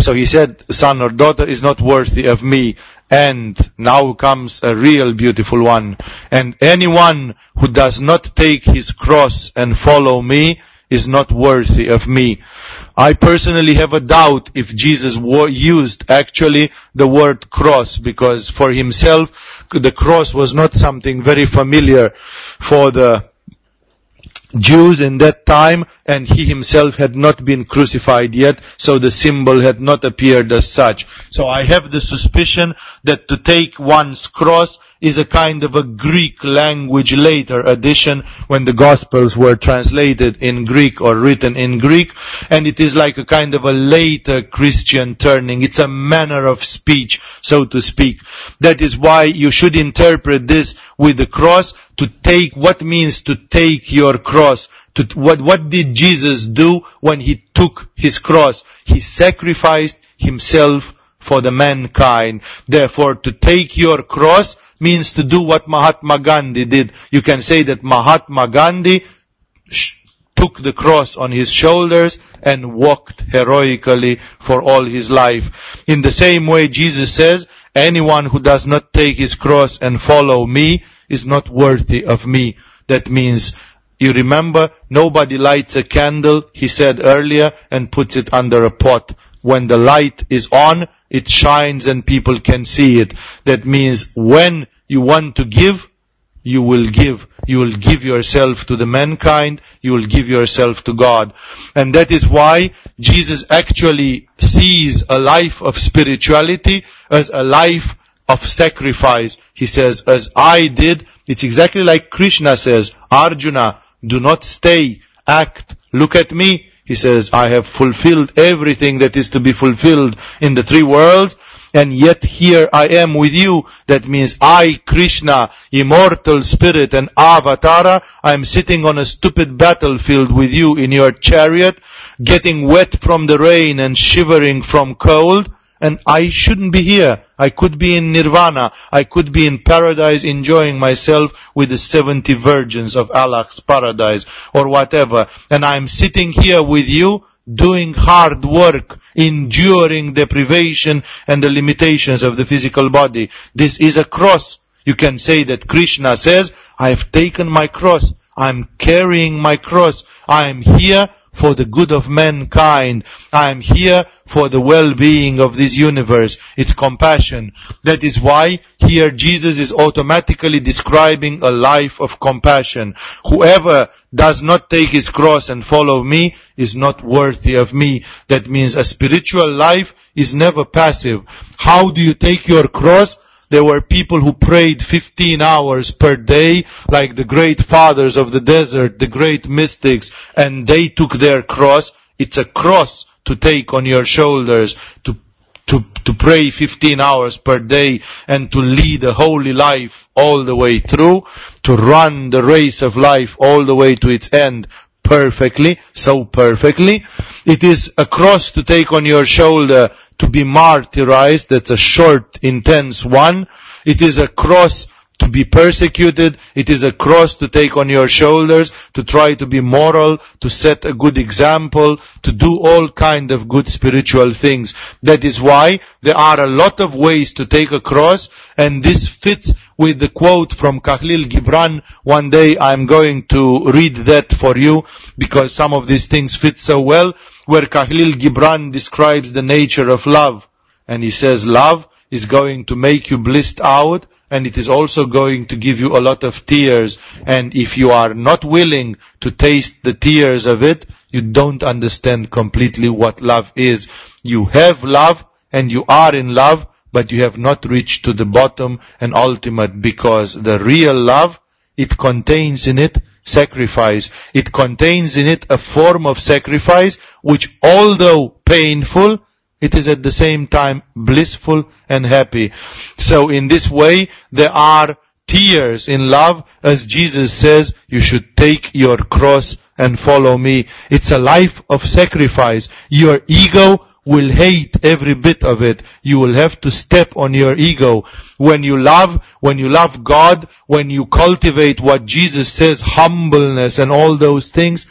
so he said, son or daughter is not worthy of me. And now comes a real beautiful one. And anyone who does not take his cross and follow me is not worthy of me. I personally have a doubt if Jesus used actually the word cross because for himself the cross was not something very familiar for the Jews in that time and he himself had not been crucified yet, so the symbol had not appeared as such. So I have the suspicion that to take one's cross is a kind of a Greek language later addition when the Gospels were translated in Greek or written in Greek, and it is like a kind of a later Christian turning. It's a manner of speech, so to speak. That is why you should interpret this with the cross to take what means to take your cross. To, what, what did Jesus do when he took his cross? He sacrificed himself for the mankind. Therefore, to take your cross means to do what Mahatma Gandhi did. You can say that Mahatma Gandhi took the cross on his shoulders and walked heroically for all his life. In the same way, Jesus says, anyone who does not take his cross and follow me is not worthy of me. That means, you remember, nobody lights a candle, he said earlier, and puts it under a pot. When the light is on, it shines and people can see it. That means when you want to give, you will give. You will give yourself to the mankind. You will give yourself to God. And that is why Jesus actually sees a life of spirituality as a life of sacrifice. He says, as I did, it's exactly like Krishna says, Arjuna, do not stay, act, look at me. He says, I have fulfilled everything that is to be fulfilled in the three worlds, and yet here I am with you. That means I, Krishna, immortal spirit and avatara, I am sitting on a stupid battlefield with you in your chariot, getting wet from the rain and shivering from cold, and I shouldn't be here. I could be in nirvana. I could be in paradise enjoying myself with the 70 virgins of Allah's paradise or whatever. And I'm sitting here with you doing hard work, enduring deprivation and the limitations of the physical body. This is a cross. You can say that Krishna says, I have taken my cross. I'm carrying my cross. I am here for the good of mankind. I am here for the well-being of this universe. It's compassion. That is why here Jesus is automatically describing a life of compassion. Whoever does not take his cross and follow me is not worthy of me. That means a spiritual life is never passive. How do you take your cross? There were people who prayed 15 hours per day, like the great fathers of the desert, the great mystics, and they took their cross. It's a cross to take on your shoulders, to to, to pray 15 hours per day and to lead a holy life all the way through, to run the race of life all the way to its end perfectly, so perfectly. It is a cross to take on your shoulder to be martyrized. That's a short, intense one. It is a cross to be persecuted. It is a cross to take on your shoulders, to try to be moral, to set a good example, to do all kind of good spiritual things. That is why there are a lot of ways to take a cross, and this fits with the quote from Kahlil Gibran. One day I'm going to read that for you, because some of these things fit so well, where Kahlil Gibran describes the nature of love. And he says, love is going to make you blissed out, and it is also going to give you a lot of tears. And if you are not willing to taste the tears of it, you don't understand completely what love is. You have love and you are in love, but you have not reached to the bottom and ultimate because the real love, it contains in it sacrifice. It contains in it a form of sacrifice which although painful, it is at the same time blissful and happy. So in this way, there are tears in love, as Jesus says, you should take your cross and follow me. It's a life of sacrifice. Your ego will hate every bit of it. You will have to step on your ego. When you love, when you love God, when you cultivate what Jesus says, humbleness and all those things,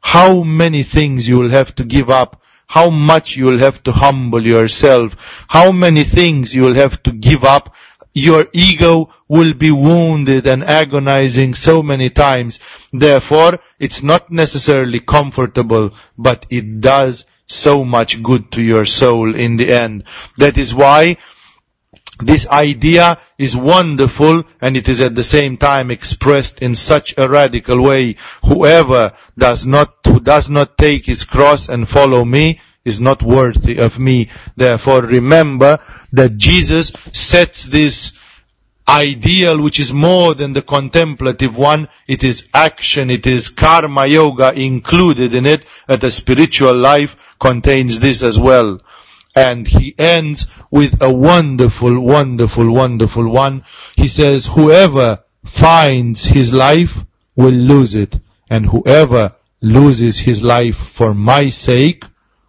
how many things you will have to give up how much you will have to humble yourself, how many things you will have to give up. Your ego will be wounded and agonizing so many times. Therefore, it's not necessarily comfortable, but it does so much good to your soul in the end. That is why this idea is wonderful and it is at the same time expressed in such a radical way. Whoever does not, who does not take his cross and follow me is not worthy of me. Therefore remember that Jesus sets this ideal which is more than the contemplative one. It is action, it is karma yoga included in it, and the spiritual life contains this as well and he ends with a wonderful, wonderful, wonderful one. He says, whoever finds his life will lose it, and whoever loses his life for my sake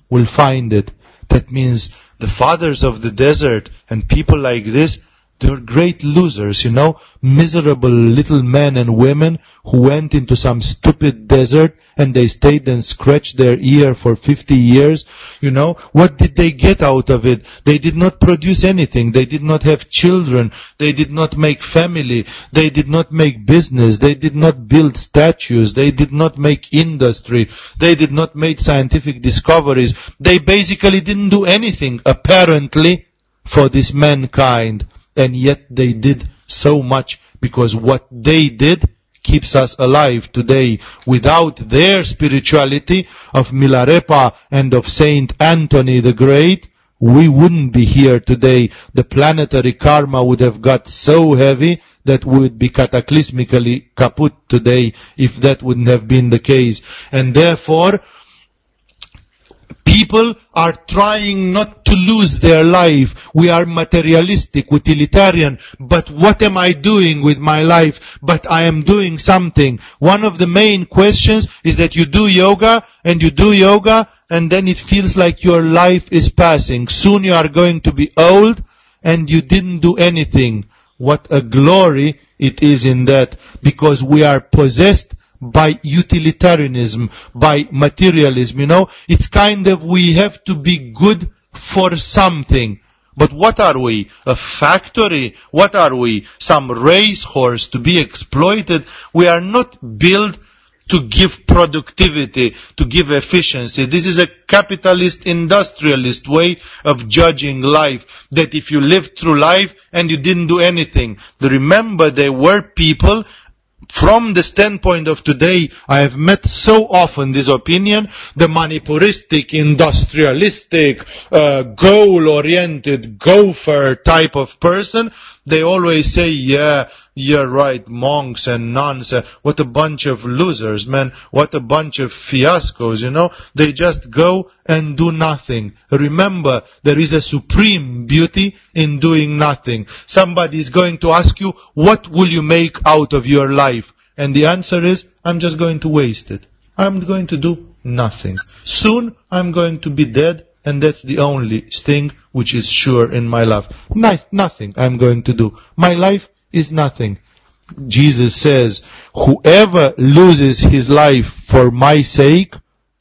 will find it. That means the fathers of the desert and people like this, they're great losers, you know, miserable little men and women who went into some stupid desert and they stayed and scratched their ear for 50 years, you know. What did they get out of it? They did not produce anything. They did not have children. They did not make family. They did not make business. They did not build statues. They did not make industry. They did not make scientific discoveries. They basically didn't do anything, apparently, for this mankind and yet they did so much because what they did keeps us alive today. Without their spirituality of Milarepa and of Saint Anthony the Great, we wouldn't be here today. The planetary karma would have got so heavy that we would be cataclysmically kaput today if that wouldn't have been the case. And therefore, People are trying not to lose their life. We are materialistic, utilitarian, but what am I doing with my life? But I am doing something. One of the main questions is that you do yoga and you do yoga and then it feels like your life is passing. Soon you are going to be old and you didn't do anything. What a glory it is in that because we are possessed by utilitarianism, by materialism, you know. It's kind of we have to be good for something. But what are we? A factory? What are we? Some racehorse to be exploited? We are not built to give productivity, to give efficiency. This is a capitalist industrialist way of judging life. That if you lived through life and you didn't do anything, remember there were people from the standpoint of today, I have met so often this opinion, the manipuristic, industrialistic, uh, goal-oriented, gopher type of person, they always say, yeah, you're right, monks and nuns, uh, what a bunch of losers, man, what a bunch of fiascos, you know, they just go and do nothing. Remember, there is a supreme beauty in doing nothing. Somebody is going to ask you, what will you make out of your life? And the answer is, I'm just going to waste it. I'm going to do nothing. Soon I'm going to be dead and that's the only thing which is sure in my life. Nice, nothing I'm going to do. My life is nothing. Jesus says, whoever loses his life for my sake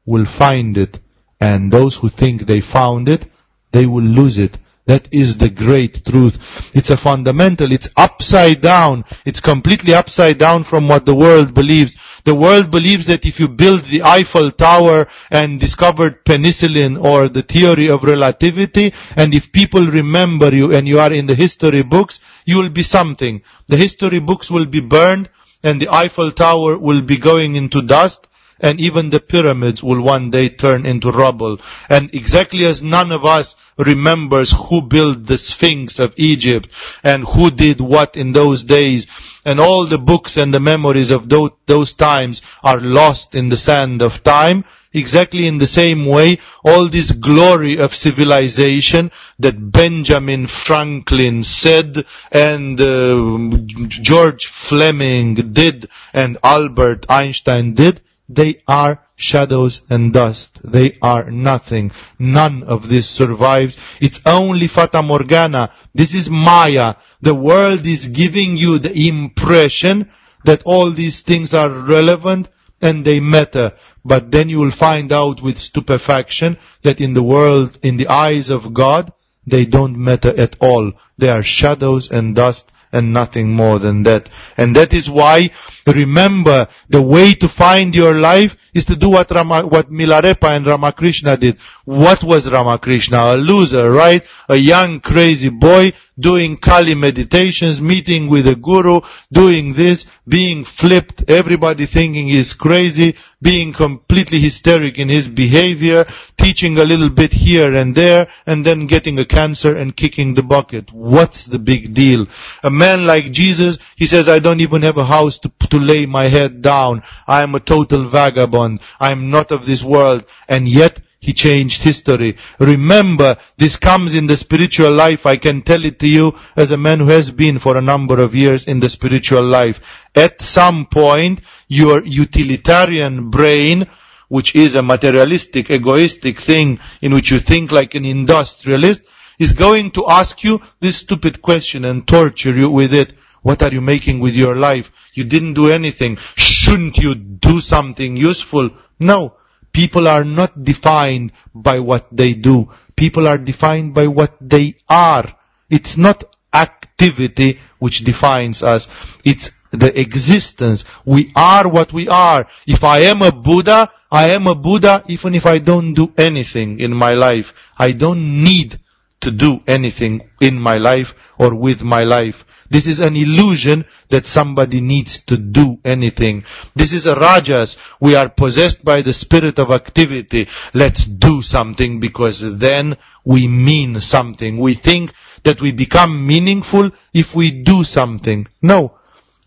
will find it. And those who think they found it, they will lose it. That is the great truth. It's a fundamental, it's upside down. It's completely upside down from what the world believes. The world believes that if you build the Eiffel Tower and discovered penicillin or the theory of relativity, and if people remember you and you are in the history books, you will be something. The history books will be burned and the Eiffel Tower will be going into dust and even the pyramids will one day turn into rubble. And exactly as none of us remembers who built the Sphinx of Egypt and who did what in those days, and all the books and the memories of those, those times are lost in the sand of time, exactly in the same way, all this glory of civilization that Benjamin Franklin said and uh, George Fleming did and Albert Einstein did, they are shadows and dust. They are nothing. None of this survives. It's only Fata Morgana. This is Maya. The world is giving you the impression that all these things are relevant and they matter. But then you will find out with stupefaction that in the world, in the eyes of God, they don't matter at all. They are shadows and dust and nothing more than that. And that is why, remember, the way to find your life is to do what Rama, what Milarepa and Ramakrishna did. What was Ramakrishna? A loser, right? A young crazy boy doing Kali meditations, meeting with a guru, doing this, being flipped, everybody thinking he's crazy, being completely hysteric in his behavior, teaching a little bit here and there, and then getting a cancer and kicking the bucket. What's the big deal? A man like Jesus, he says, I don't even have a house to, to lay my head down. I am a total vagabond. I am not of this world. And yet, he changed history. Remember, this comes in the spiritual life. I can tell it to you as a man who has been for a number of years in the spiritual life. At some point, your utilitarian brain, which is a materialistic, egoistic thing in which you think like an industrialist, is going to ask you this stupid question and torture you with it. What are you making with your life? You didn't do anything. Shouldn't you do something useful? No. People are not defined by what they do. People are defined by what they are. It's not activity which defines us. It's the existence. We are what we are. If I am a Buddha, I am a Buddha even if I don't do anything in my life. I don't need to do anything in my life or with my life. This is an illusion that somebody needs to do anything. This is a rajas. We are possessed by the spirit of activity. Let's do something because then we mean something. We think that we become meaningful if we do something. No.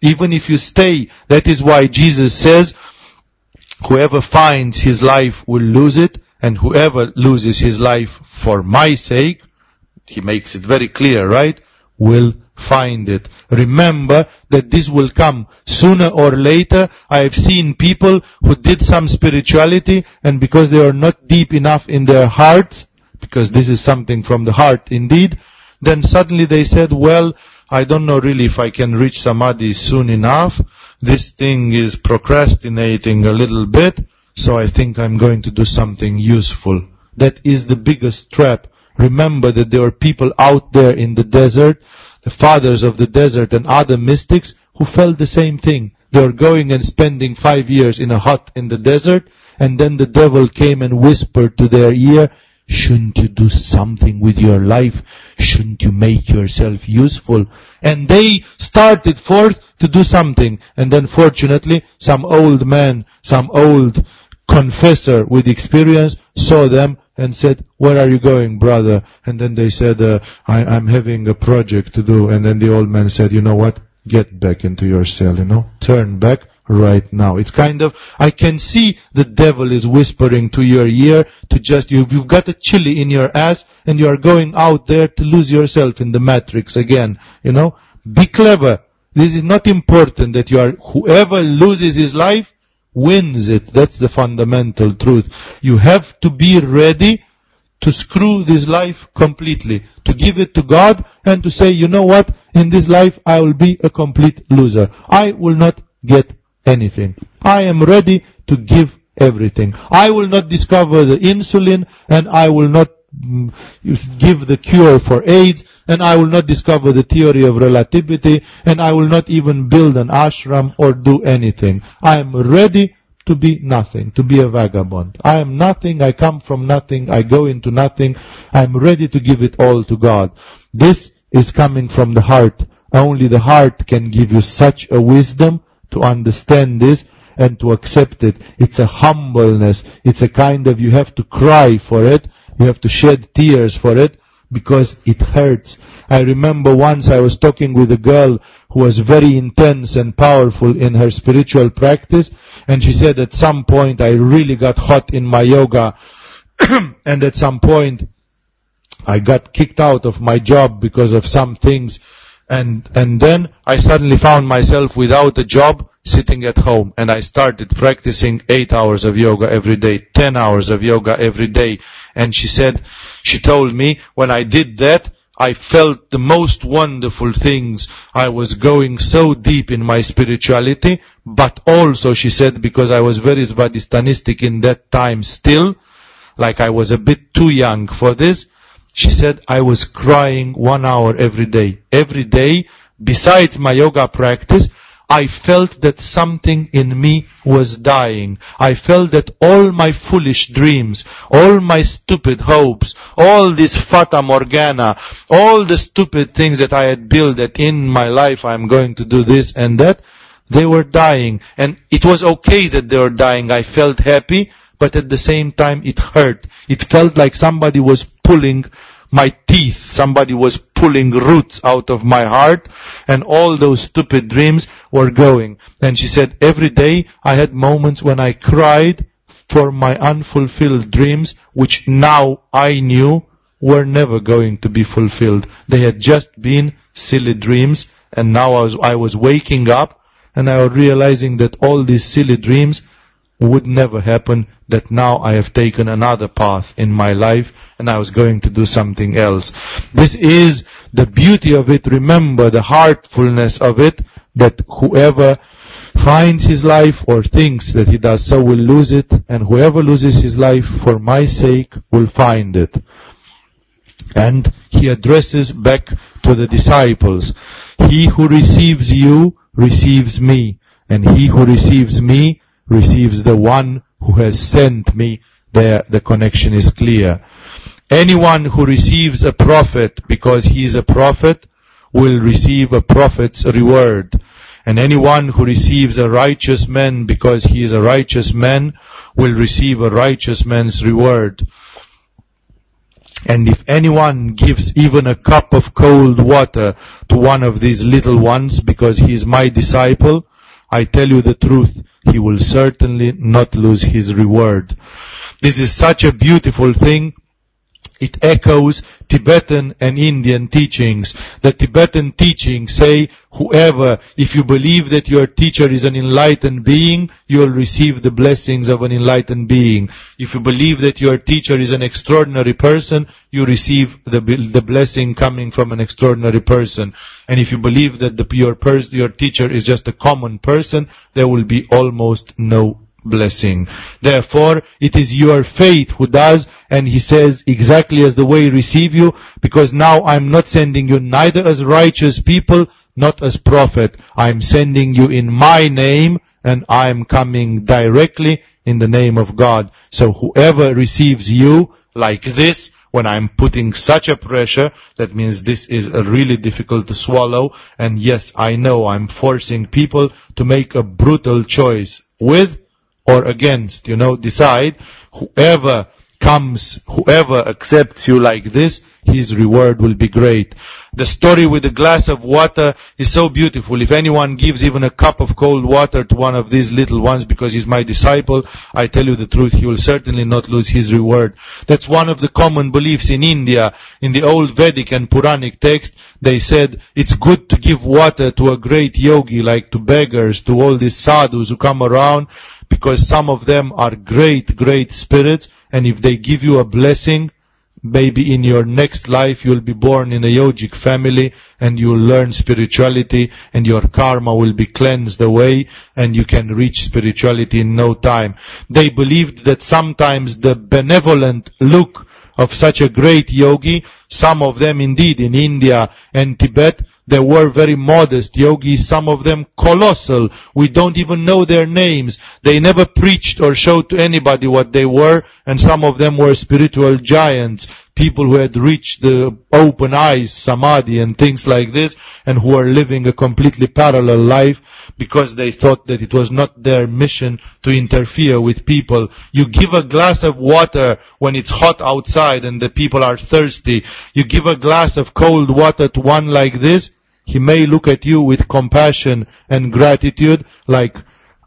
Even if you stay, that is why Jesus says, whoever finds his life will lose it, and whoever loses his life for my sake, he makes it very clear, right? Will find it. Remember that this will come sooner or later. I have seen people who did some spirituality and because they are not deep enough in their hearts, because this is something from the heart indeed, then suddenly they said, well, I don't know really if I can reach samadhi soon enough. This thing is procrastinating a little bit, so I think I'm going to do something useful. That is the biggest trap remember that there are people out there in the desert, the fathers of the desert and other mystics who felt the same thing. They were going and spending five years in a hut in the desert, and then the devil came and whispered to their ear, Shouldn't you do something with your life? Shouldn't you make yourself useful? And they started forth to do something. And then fortunately, some old man, some old confessor with experience saw them and said, where are you going, brother? And then they said, uh, I, I'm having a project to do. And then the old man said, you know what? Get back into your cell, you know? Turn back right now. It's kind of, I can see the devil is whispering to your ear to just, you've, you've got a chili in your ass and you are going out there to lose yourself in the matrix again, you know? Be clever. This is not important that you are, whoever loses his life wins it. That's the fundamental truth. You have to be ready to screw this life completely, to give it to God and to say, you know what, in this life I will be a complete loser. I will not get anything. I am ready to give everything. I will not discover the insulin and I will not mm, give the cure for AIDS and I will not discover the theory of relativity and I will not even build an ashram or do anything. I am ready to be nothing, to be a vagabond. I am nothing, I come from nothing, I go into nothing, I am ready to give it all to God. This is coming from the heart. Only the heart can give you such a wisdom to understand this and to accept it. It's a humbleness. It's a kind of, you have to cry for it. You have to shed tears for it because it hurts. I remember once I was talking with a girl who was very intense and powerful in her spiritual practice and she said at some point I really got hot in my yoga and at some point I got kicked out of my job because of some things and, and then I suddenly found myself without a job sitting at home and I started practicing eight hours of yoga every day, ten hours of yoga every day. And she said, she told me when I did that, I felt the most wonderful things. I was going so deep in my spirituality, but also, she said, because I was very Svadhisthanistic in that time still, like I was a bit too young for this, she said, I was crying one hour every day. Every day, besides my yoga practice, I felt that something in me was dying. I felt that all my foolish dreams, all my stupid hopes, all this fata morgana, all the stupid things that I had built that in my life I'm going to do this and that, they were dying. And it was okay that they were dying. I felt happy, but at the same time it hurt. It felt like somebody was pulling my teeth. Somebody was pulling roots out of my heart and all those stupid dreams were going. And she said, every day I had moments when I cried for my unfulfilled dreams, which now I knew were never going to be fulfilled. They had just been silly dreams and now I was, I was waking up and I was realizing that all these silly dreams would never happen that now I have taken another path in my life and I was going to do something else. This is the beauty of it. Remember the heartfulness of it that whoever finds his life or thinks that he does so will lose it and whoever loses his life for my sake will find it. And he addresses back to the disciples, he who receives you receives me and he who receives me receives the one who has sent me. There, the connection is clear. Anyone who receives a prophet because he is a prophet will receive a prophet's reward. And anyone who receives a righteous man because he is a righteous man will receive a righteous man's reward. And if anyone gives even a cup of cold water to one of these little ones because he is my disciple, I tell you the truth, he will certainly not lose his reward. This is such a beautiful thing. It echoes Tibetan and Indian teachings. The Tibetan teachings say, whoever, if you believe that your teacher is an enlightened being, you will receive the blessings of an enlightened being. If you believe that your teacher is an extraordinary person, you receive the, the blessing coming from an extraordinary person. And if you believe that the, your, pers- your teacher is just a common person, there will be almost no blessing. Therefore, it is your faith who does, and he says, exactly as the way receive you, because now I'm not sending you neither as righteous people, not as prophet. I'm sending you in my name, and I'm coming directly in the name of God. So whoever receives you like this, when I'm putting such a pressure, that means this is really difficult to swallow. And yes, I know I'm forcing people to make a brutal choice with or against, you know, decide whoever comes, whoever accepts you like this, his reward will be great. The story with the glass of water is so beautiful. If anyone gives even a cup of cold water to one of these little ones because he's my disciple, I tell you the truth, he will certainly not lose his reward. That's one of the common beliefs in India. In the old Vedic and Puranic text, they said it's good to give water to a great yogi, like to beggars, to all these sadhus who come around, because some of them are great, great spirits, and if they give you a blessing, maybe in your next life you'll be born in a yogic family and you'll learn spirituality and your karma will be cleansed away and you can reach spirituality in no time. They believed that sometimes the benevolent look of such a great yogi, some of them indeed in India and Tibet, they were very modest yogis, some of them colossal. We don't even know their names. They never preached or showed to anybody what they were, and some of them were spiritual giants, people who had reached the open eyes, samadhi and things like this, and who are living a completely parallel life because they thought that it was not their mission to interfere with people. You give a glass of water when it's hot outside and the people are thirsty. You give a glass of cold water to one like this, he may look at you with compassion and gratitude like,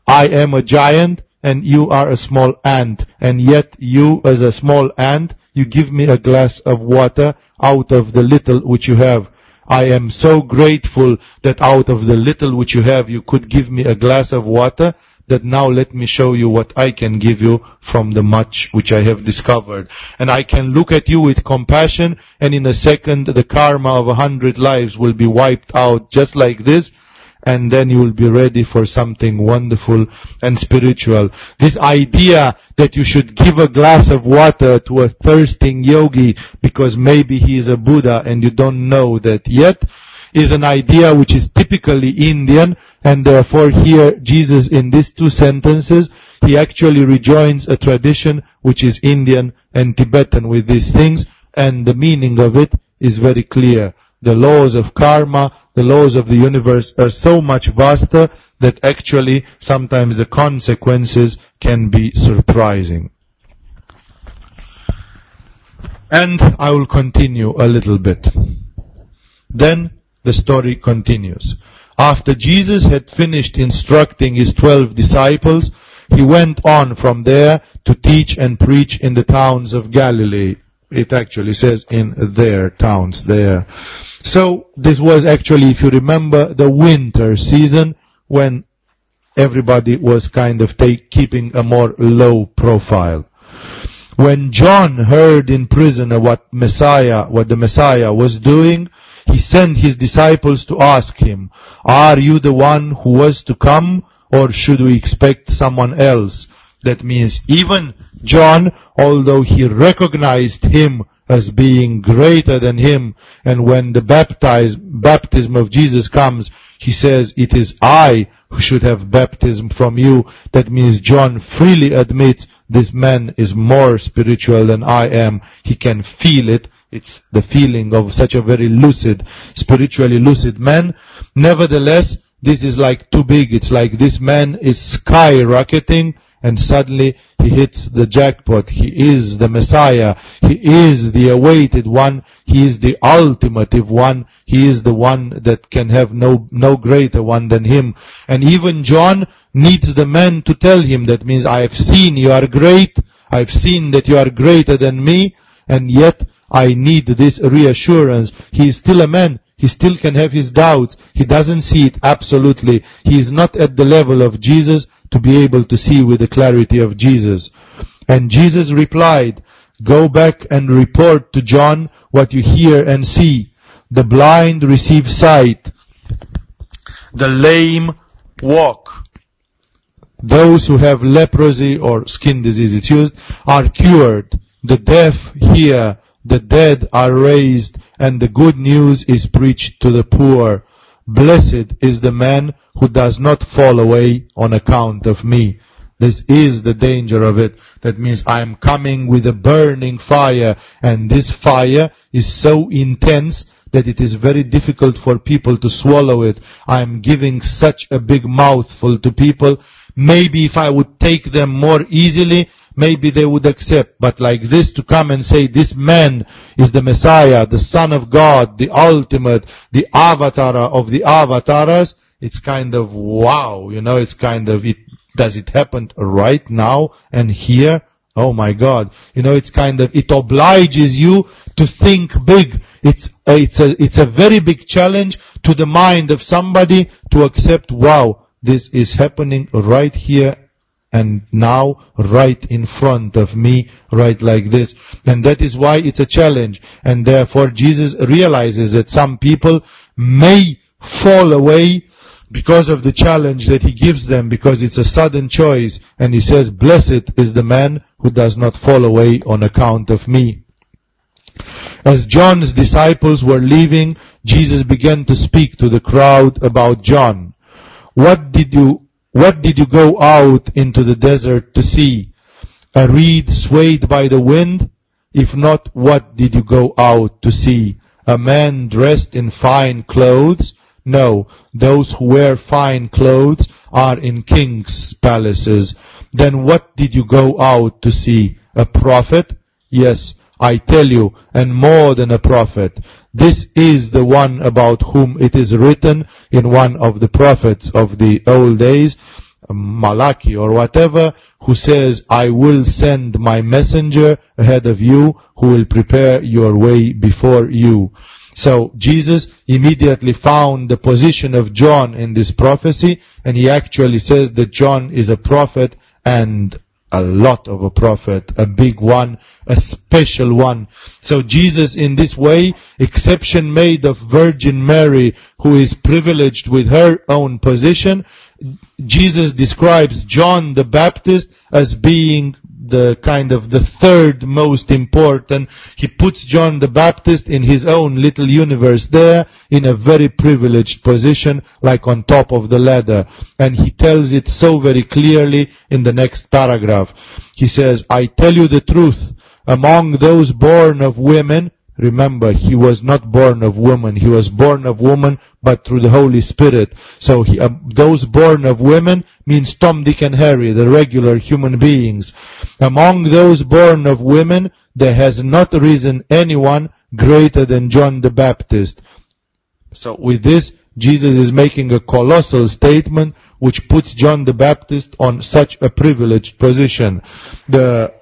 I am a giant and you are a small ant. And yet you as a small ant, you give me a glass of water out of the little which you have. I am so grateful that out of the little which you have, you could give me a glass of water that now let me show you what I can give you from the much which I have discovered. And I can look at you with compassion and in a second the karma of a hundred lives will be wiped out just like this and then you will be ready for something wonderful and spiritual. This idea that you should give a glass of water to a thirsting yogi because maybe he is a Buddha and you don't know that yet is an idea which is typically Indian and therefore here Jesus in these two sentences he actually rejoins a tradition which is Indian and Tibetan with these things and the meaning of it is very clear. The laws of karma, the laws of the universe are so much vaster that actually sometimes the consequences can be surprising. And I will continue a little bit. Then the story continues. After Jesus had finished instructing his twelve disciples, he went on from there to teach and preach in the towns of Galilee. It actually says in their towns there. So this was actually, if you remember, the winter season when everybody was kind of take, keeping a more low profile. When John heard in prison what Messiah, what the Messiah was doing, he sent his disciples to ask him, are you the one who was to come or should we expect someone else? That means even John, although he recognized him as being greater than him, and when the baptize, baptism of Jesus comes, he says, it is I who should have baptism from you. That means John freely admits this man is more spiritual than I am. He can feel it. It's the feeling of such a very lucid, spiritually lucid man. Nevertheless, this is like too big. It's like this man is skyrocketing and suddenly he hits the jackpot. He is the Messiah. He is the awaited one. He is the ultimative one. He is the one that can have no, no greater one than him. And even John needs the man to tell him that means I have seen you are great. I've seen that you are greater than me. And yet I need this reassurance. He is still a man. He still can have his doubts. He doesn't see it absolutely. He is not at the level of Jesus to be able to see with the clarity of Jesus. And Jesus replied, Go back and report to John what you hear and see. The blind receive sight. The lame walk. Those who have leprosy or skin disease, it's used, are cured. the deaf hear, the dead are raised, and the good news is preached to the poor. Blessed is the man who does not fall away on account of me. This is the danger of it. That means I'm coming with a burning fire, and this fire is so intense that it is very difficult for people to swallow it. I'm giving such a big mouthful to people. Maybe if I would take them more easily, maybe they would accept. But like this to come and say this man is the Messiah, the Son of God, the ultimate, the avatar of the avatars, it's kind of wow, you know, it's kind of, it, does it happen right now and here? Oh my God. You know, it's kind of, it obliges you to think big. It's, uh, it's a, it's a very big challenge to the mind of somebody to accept, wow, this is happening right here and now right in front of me, right like this. And that is why it's a challenge. And therefore Jesus realizes that some people may fall away because of the challenge that he gives them, because it's a sudden choice. And he says, blessed is the man who does not fall away on account of me. As John's disciples were leaving, Jesus began to speak to the crowd about John. What did you, what did you go out into the desert to see? A reed swayed by the wind? If not, what did you go out to see? A man dressed in fine clothes? No, those who wear fine clothes are in king's palaces. Then what did you go out to see? A prophet? Yes, I tell you, and more than a prophet. This is the one about whom it is written in one of the prophets of the old days, Malachi or whatever, who says, I will send my messenger ahead of you who will prepare your way before you. So Jesus immediately found the position of John in this prophecy, and he actually says that John is a prophet and a lot of a prophet, a big one, a special one. So Jesus in this way, exception made of Virgin Mary, who is privileged with her own position, Jesus describes John the Baptist as being the kind of the third most important. He puts John the Baptist in his own little universe there in a very privileged position, like on top of the ladder. And he tells it so very clearly in the next paragraph. He says, I tell you the truth, among those born of women, Remember, he was not born of woman. He was born of woman, but through the Holy Spirit. So he, uh, those born of women means Tom, Dick, and Harry, the regular human beings. Among those born of women, there has not risen anyone greater than John the Baptist. So with this, Jesus is making a colossal statement which puts John the Baptist on such a privileged position. The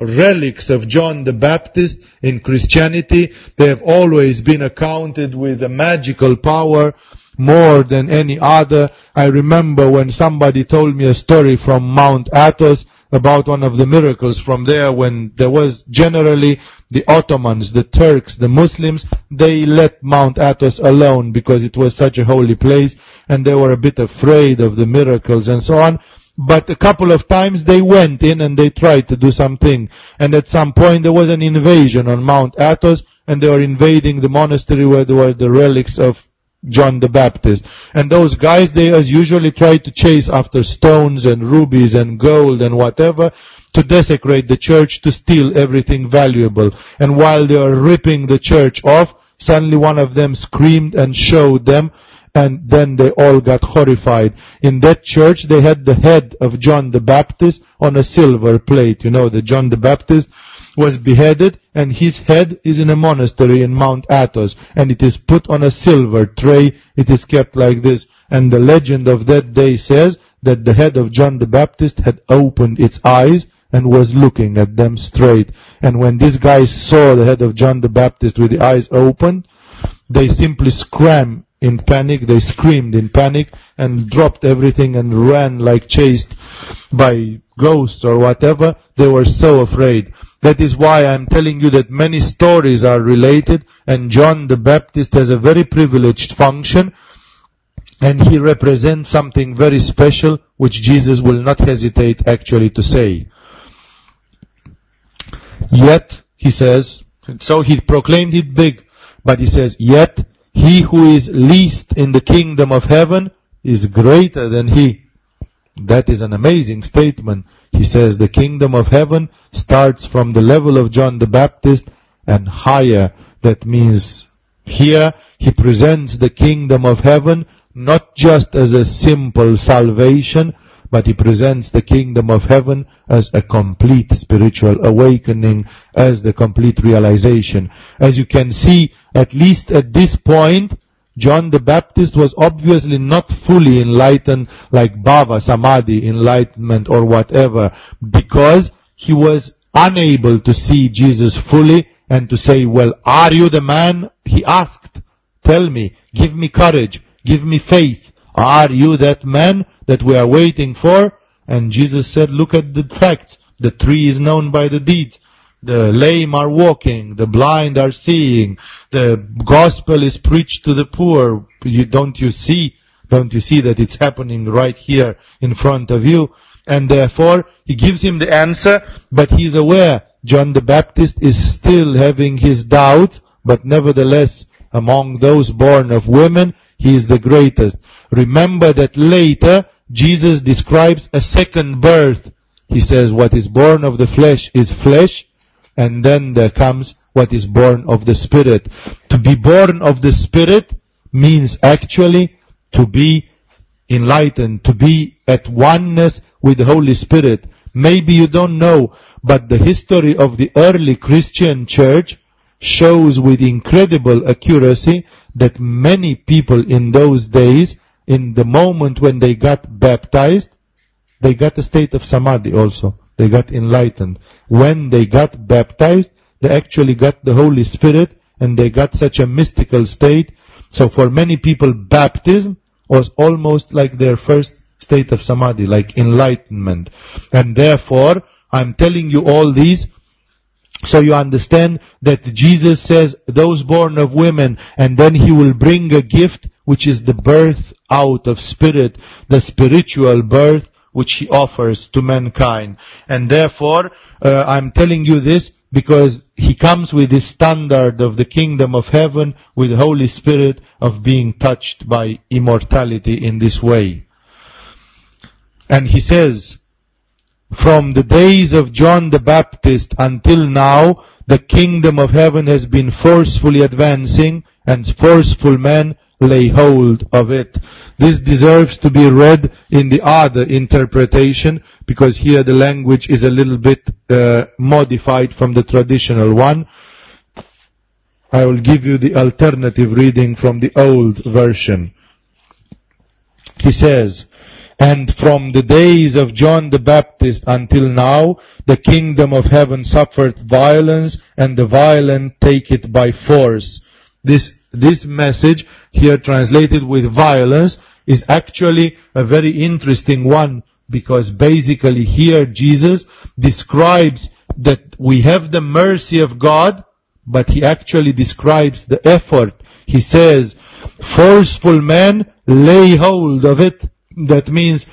relics of John the Baptist in Christianity. They have always been accounted with a magical power more than any other. I remember when somebody told me a story from Mount Athos about one of the miracles from there when there was generally the Ottomans, the Turks, the Muslims, they let Mount Athos alone because it was such a holy place and they were a bit afraid of the miracles and so on but a couple of times they went in and they tried to do something. And at some point there was an invasion on Mount Athos and they were invading the monastery where there were the relics of John the Baptist. And those guys, they as usually try to chase after stones and rubies and gold and whatever to desecrate the church, to steal everything valuable. And while they are ripping the church off, suddenly one of them screamed and showed them and then they all got horrified. In that church, they had the head of John the Baptist on a silver plate. You know, the John the Baptist was beheaded and his head is in a monastery in Mount Athos and it is put on a silver tray. It is kept like this. And the legend of that day says that the head of John the Baptist had opened its eyes and was looking at them straight. And when these guys saw the head of John the Baptist with the eyes open, they simply scram in panic. They screamed in panic and dropped everything and ran like chased by ghosts or whatever. They were so afraid. That is why I'm telling you that many stories are related and John the Baptist has a very privileged function and he represents something very special which Jesus will not hesitate actually to say. Yet, he says, so he proclaimed it big, but he says, yet he who is least in the kingdom of heaven is greater than he. That is an amazing statement. He says the kingdom of heaven starts from the level of John the Baptist and higher. That means here he presents the kingdom of heaven not just as a simple salvation, but he presents the kingdom of heaven as a complete spiritual awakening, as the complete realization. As you can see, at least at this point, John the Baptist was obviously not fully enlightened like Bhava, Samadhi, enlightenment or whatever, because he was unable to see Jesus fully and to say, well, are you the man? He asked, tell me, give me courage, give me faith. Are you that man that we are waiting for? And Jesus said, look at the facts. The tree is known by the deeds. The lame are walking, the blind are seeing, the gospel is preached to the poor. You, don't you see? Don't you see that it's happening right here in front of you? And therefore, he gives him the answer, but he's aware John the Baptist is still having his doubts, but nevertheless, among those born of women, he is the greatest. Remember that later, Jesus describes a second birth. He says, what is born of the flesh is flesh, and then there comes what is born of the Spirit. To be born of the Spirit means actually to be enlightened, to be at oneness with the Holy Spirit. Maybe you don't know, but the history of the early Christian church shows with incredible accuracy that many people in those days, in the moment when they got baptized, they got a state of samadhi also. They got enlightened. When they got baptized, they actually got the Holy Spirit and they got such a mystical state. So for many people, baptism was almost like their first state of samadhi, like enlightenment. And therefore, I'm telling you all these so you understand that Jesus says, those born of women, and then he will bring a gift, which is the birth out of spirit, the spiritual birth, which he offers to mankind. And therefore, uh, I'm telling you this because he comes with the standard of the kingdom of heaven with Holy Spirit of being touched by immortality in this way. And he says, from the days of John the Baptist until now, the kingdom of heaven has been forcefully advancing and forceful men lay hold of it. This deserves to be read in the other interpretation because here the language is a little bit uh, modified from the traditional one. I will give you the alternative reading from the old version. He says, and from the days of John the Baptist until now, the kingdom of heaven suffered violence, and the violent take it by force. This, this message, here translated with violence, is actually a very interesting one, because basically here Jesus describes that we have the mercy of God, but he actually describes the effort. He says, forceful men lay hold of it that means,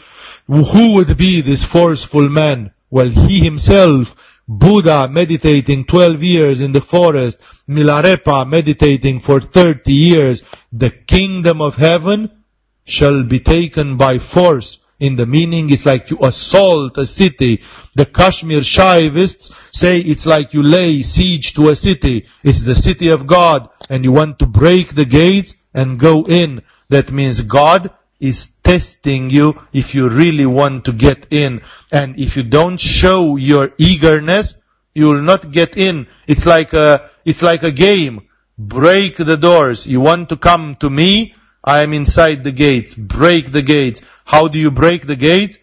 who would be this forceful man? Well, he himself, Buddha meditating 12 years in the forest, Milarepa meditating for 30 years, the kingdom of heaven shall be taken by force. In the meaning, it's like you assault a city. The Kashmir Shaivists say it's like you lay siege to a city. It's the city of God, and you want to break the gates and go in. That means God is testing you if you really want to get in. And if you don't show your eagerness, you will not get in. It's like a, it's like a game. Break the doors. You want to come to me? I am inside the gates. Break the gates. How do you break the gates?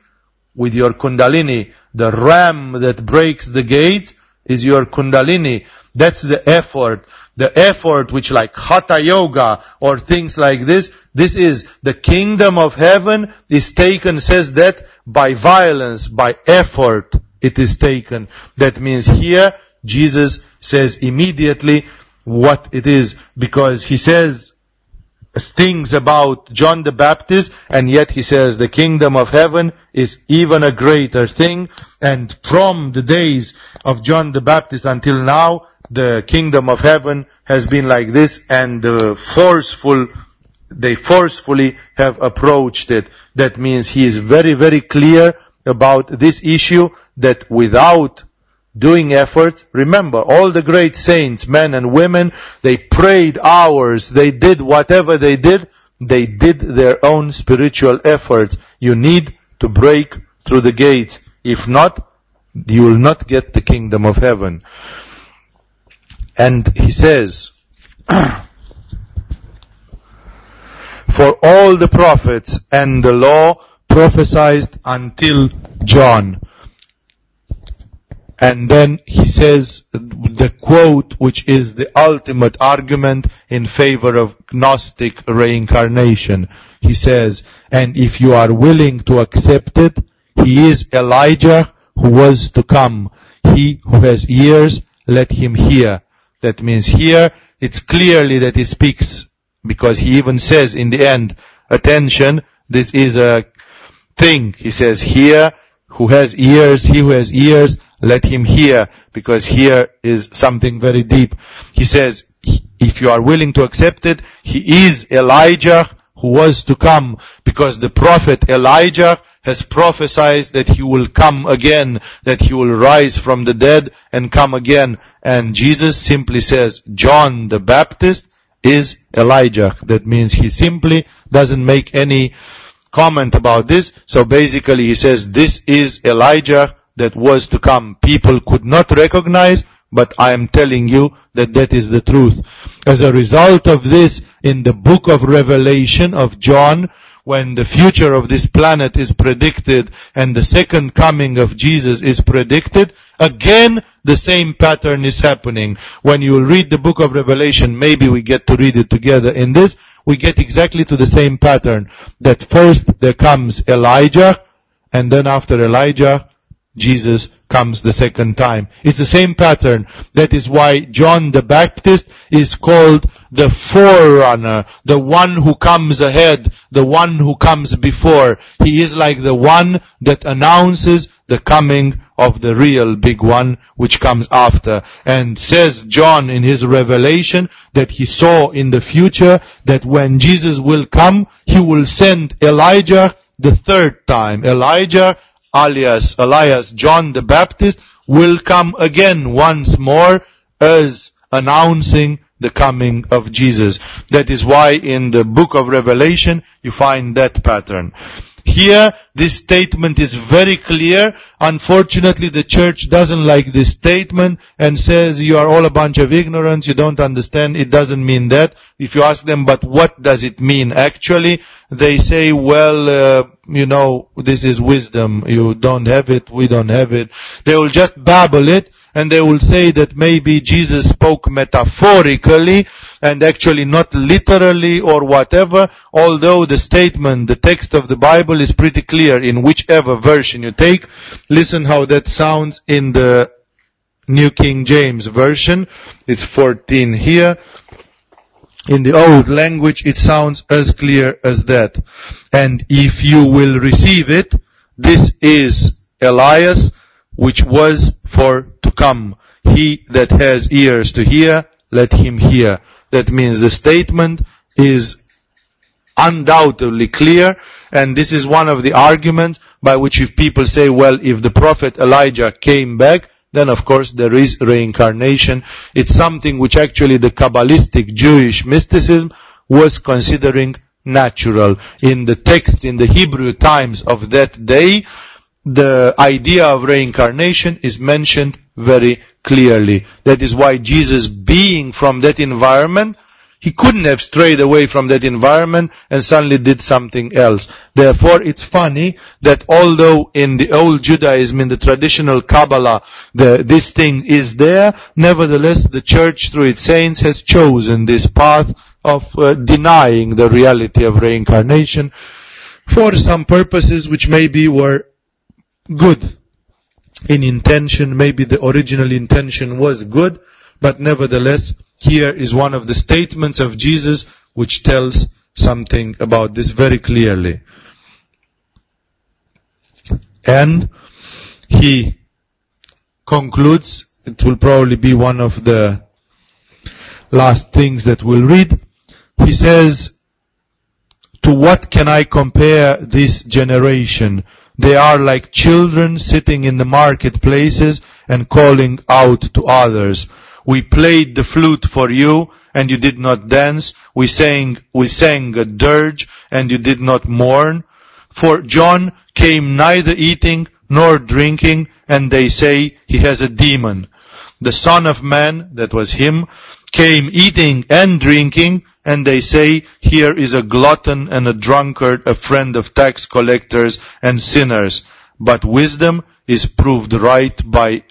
With your kundalini. The ram that breaks the gates is your kundalini. That's the effort the effort which like hatha yoga or things like this, this is the kingdom of heaven is taken, says that by violence, by effort it is taken. That means here Jesus says immediately what it is because he says things about John the Baptist, and yet he says the kingdom of heaven is even a greater thing. And from the days of John the Baptist until now, the kingdom of heaven has been like this, and the forceful, they forcefully have approached it. That means he is very, very clear about this issue that without doing efforts. Remember, all the great saints, men and women, they prayed hours, they did whatever they did, they did their own spiritual efforts. You need to break through the gates. If not, you will not get the kingdom of heaven. And he says, for all the prophets and the law prophesied until John. And then he says the quote, which is the ultimate argument in favor of Gnostic reincarnation. He says, and if you are willing to accept it, he is Elijah who was to come. He who has ears, let him hear. That means here, it's clearly that he speaks, because he even says in the end, attention, this is a thing. He says, here, who has ears, he who has ears, let him hear, because here is something very deep. He says, if you are willing to accept it, he is Elijah who was to come, because the prophet Elijah has prophesied that he will come again, that he will rise from the dead and come again. And Jesus simply says, John the Baptist is Elijah. That means he simply doesn't make any comment about this. So basically he says, this is Elijah that was to come people could not recognize, but I am telling you that that is the truth. As a result of this, in the book of Revelation of John, when the future of this planet is predicted and the second coming of Jesus is predicted, again the same pattern is happening. When you read the book of Revelation, maybe we get to read it together in this, we get exactly to the same pattern. That first there comes Elijah, and then after Elijah, Jesus comes the second time. It's the same pattern. That is why John the Baptist is called the forerunner, the one who comes ahead, the one who comes before. He is like the one that announces the coming of the real big one which comes after. And says John in his revelation that he saw in the future that when Jesus will come, he will send Elijah the third time. Elijah alias Elias John the Baptist will come again once more as announcing the coming of Jesus. That is why in the book of Revelation you find that pattern. Here, this statement is very clear. Unfortunately, the church doesn't like this statement and says you are all a bunch of ignorance, you don't understand, it doesn't mean that. If you ask them, but what does it mean actually? They say, well, uh, you know, this is wisdom, you don't have it, we don't have it. They will just babble it and they will say that maybe Jesus spoke metaphorically and actually not literally or whatever, although the statement, the text of the Bible is pretty clear in whichever version you take. Listen how that sounds in the New King James Version. It's 14 here. In the old language, it sounds as clear as that. And if you will receive it, this is Elias, which was for to come. He that has ears to hear, let him hear. That means the statement is undoubtedly clear, and this is one of the arguments by which if people say, well, if the prophet Elijah came back, then of course there is reincarnation. It's something which actually the Kabbalistic Jewish mysticism was considering natural. In the text, in the Hebrew times of that day, the idea of reincarnation is mentioned very clearly. That is why Jesus being from that environment, he couldn't have strayed away from that environment and suddenly did something else. Therefore, it's funny that although in the old Judaism, in the traditional Kabbalah, the, this thing is there, nevertheless, the church through its saints has chosen this path of uh, denying the reality of reincarnation for some purposes which maybe were good in intention, maybe the original intention was good, but nevertheless, here is one of the statements of Jesus which tells something about this very clearly. And he concludes, it will probably be one of the last things that we'll read. He says, to what can I compare this generation? They are like children sitting in the marketplaces and calling out to others. We played the flute for you and you did not dance. We sang, we sang a dirge and you did not mourn. For John came neither eating nor drinking and they say he has a demon. The son of man, that was him, came eating and drinking and they say here is a glutton and a drunkard, a friend of tax collectors and sinners. But wisdom is proved right by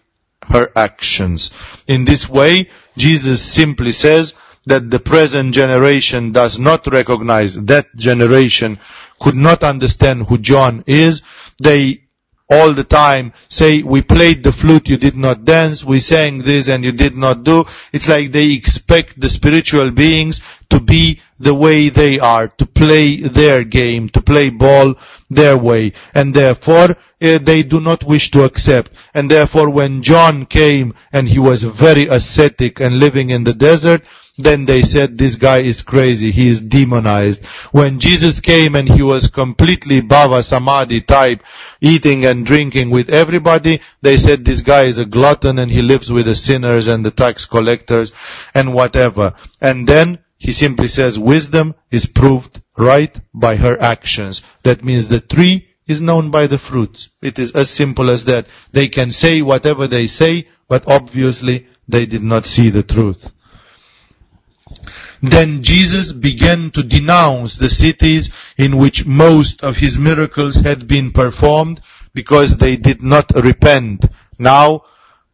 her actions. In this way, Jesus simply says that the present generation does not recognize that generation could not understand who John is. They all the time say, we played the flute, you did not dance, we sang this and you did not do. It's like they expect the spiritual beings to be the way they are, to play their game, to play ball their way. And therefore, uh, they do not wish to accept. And therefore, when John came and he was very ascetic and living in the desert, then they said this guy is crazy, he is demonized. When Jesus came and he was completely Bhava Samadhi type, eating and drinking with everybody, they said this guy is a glutton and he lives with the sinners and the tax collectors and whatever. And then he simply says wisdom is proved right by her actions. That means the tree is known by the fruits. It is as simple as that. They can say whatever they say, but obviously they did not see the truth. Then Jesus began to denounce the cities in which most of his miracles had been performed because they did not repent. Now,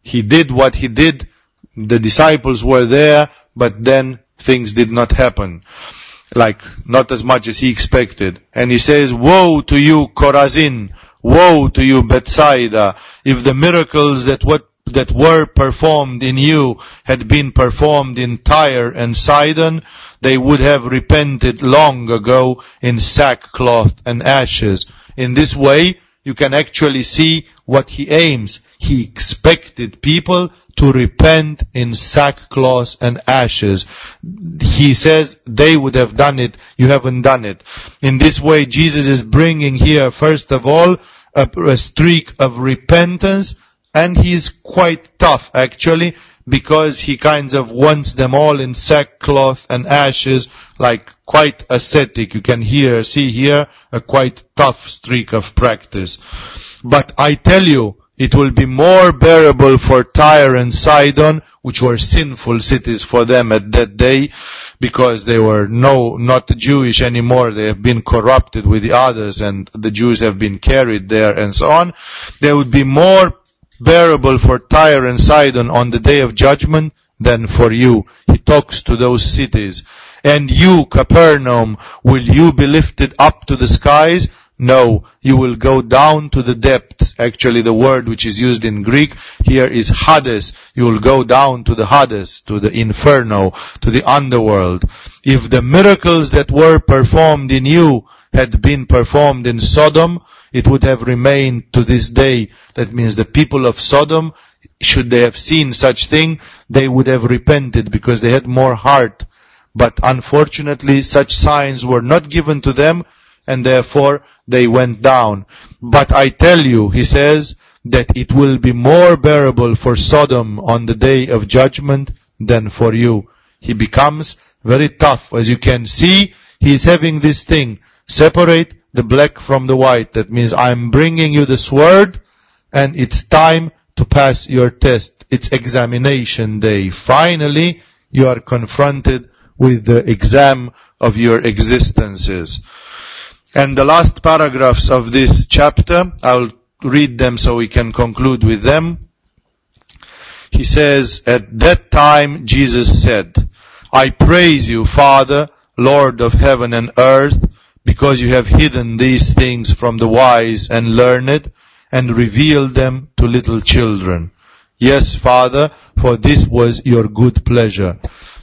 he did what he did, the disciples were there, but then things did not happen. Like, not as much as he expected. And he says, woe to you, Chorazin! Woe to you, Bethsaida! If the miracles that what that were performed in you had been performed in Tyre and Sidon, they would have repented long ago in sackcloth and ashes. In this way, you can actually see what he aims. He expected people to repent in sackcloth and ashes. He says they would have done it, you haven't done it. In this way, Jesus is bringing here, first of all, a, a streak of repentance, and he's quite tough actually because he kind of wants them all in sackcloth and ashes like quite ascetic you can hear see here a quite tough streak of practice but i tell you it will be more bearable for Tyre and Sidon, which were sinful cities for them at that day, because they were no, not Jewish anymore. They have been corrupted with the others and the Jews have been carried there and so on. They would be more bearable for Tyre and Sidon on the day of judgment than for you. He talks to those cities. And you, Capernaum, will you be lifted up to the skies? No, you will go down to the depths. Actually, the word which is used in Greek here is Hades. You will go down to the Hades, to the inferno, to the underworld. If the miracles that were performed in you had been performed in Sodom, it would have remained to this day. That means the people of Sodom, should they have seen such thing, they would have repented because they had more heart. But unfortunately, such signs were not given to them, and therefore they went down. But I tell you, he says, that it will be more bearable for Sodom on the day of judgment than for you. He becomes very tough. As you can see, he is having this thing. Separate the black from the white. That means I'm bringing you the sword and it's time to pass your test. It's examination day. Finally, you are confronted with the exam of your existences. And the last paragraphs of this chapter, I'll read them so we can conclude with them. He says, at that time Jesus said, I praise you, Father, Lord of heaven and earth, because you have hidden these things from the wise and learned and revealed them to little children. Yes, Father, for this was your good pleasure.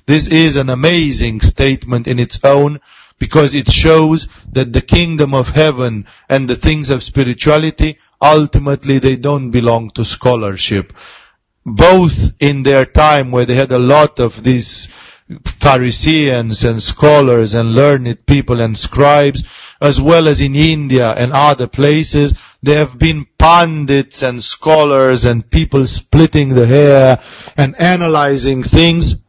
This is an amazing statement in its own because it shows that the kingdom of heaven and the things of spirituality, ultimately they don't belong to scholarship. Both in their time where they had a lot of these Pharisees and scholars and learned people and scribes, as well as in India and other places, there have been pundits and scholars and people splitting the hair and analyzing things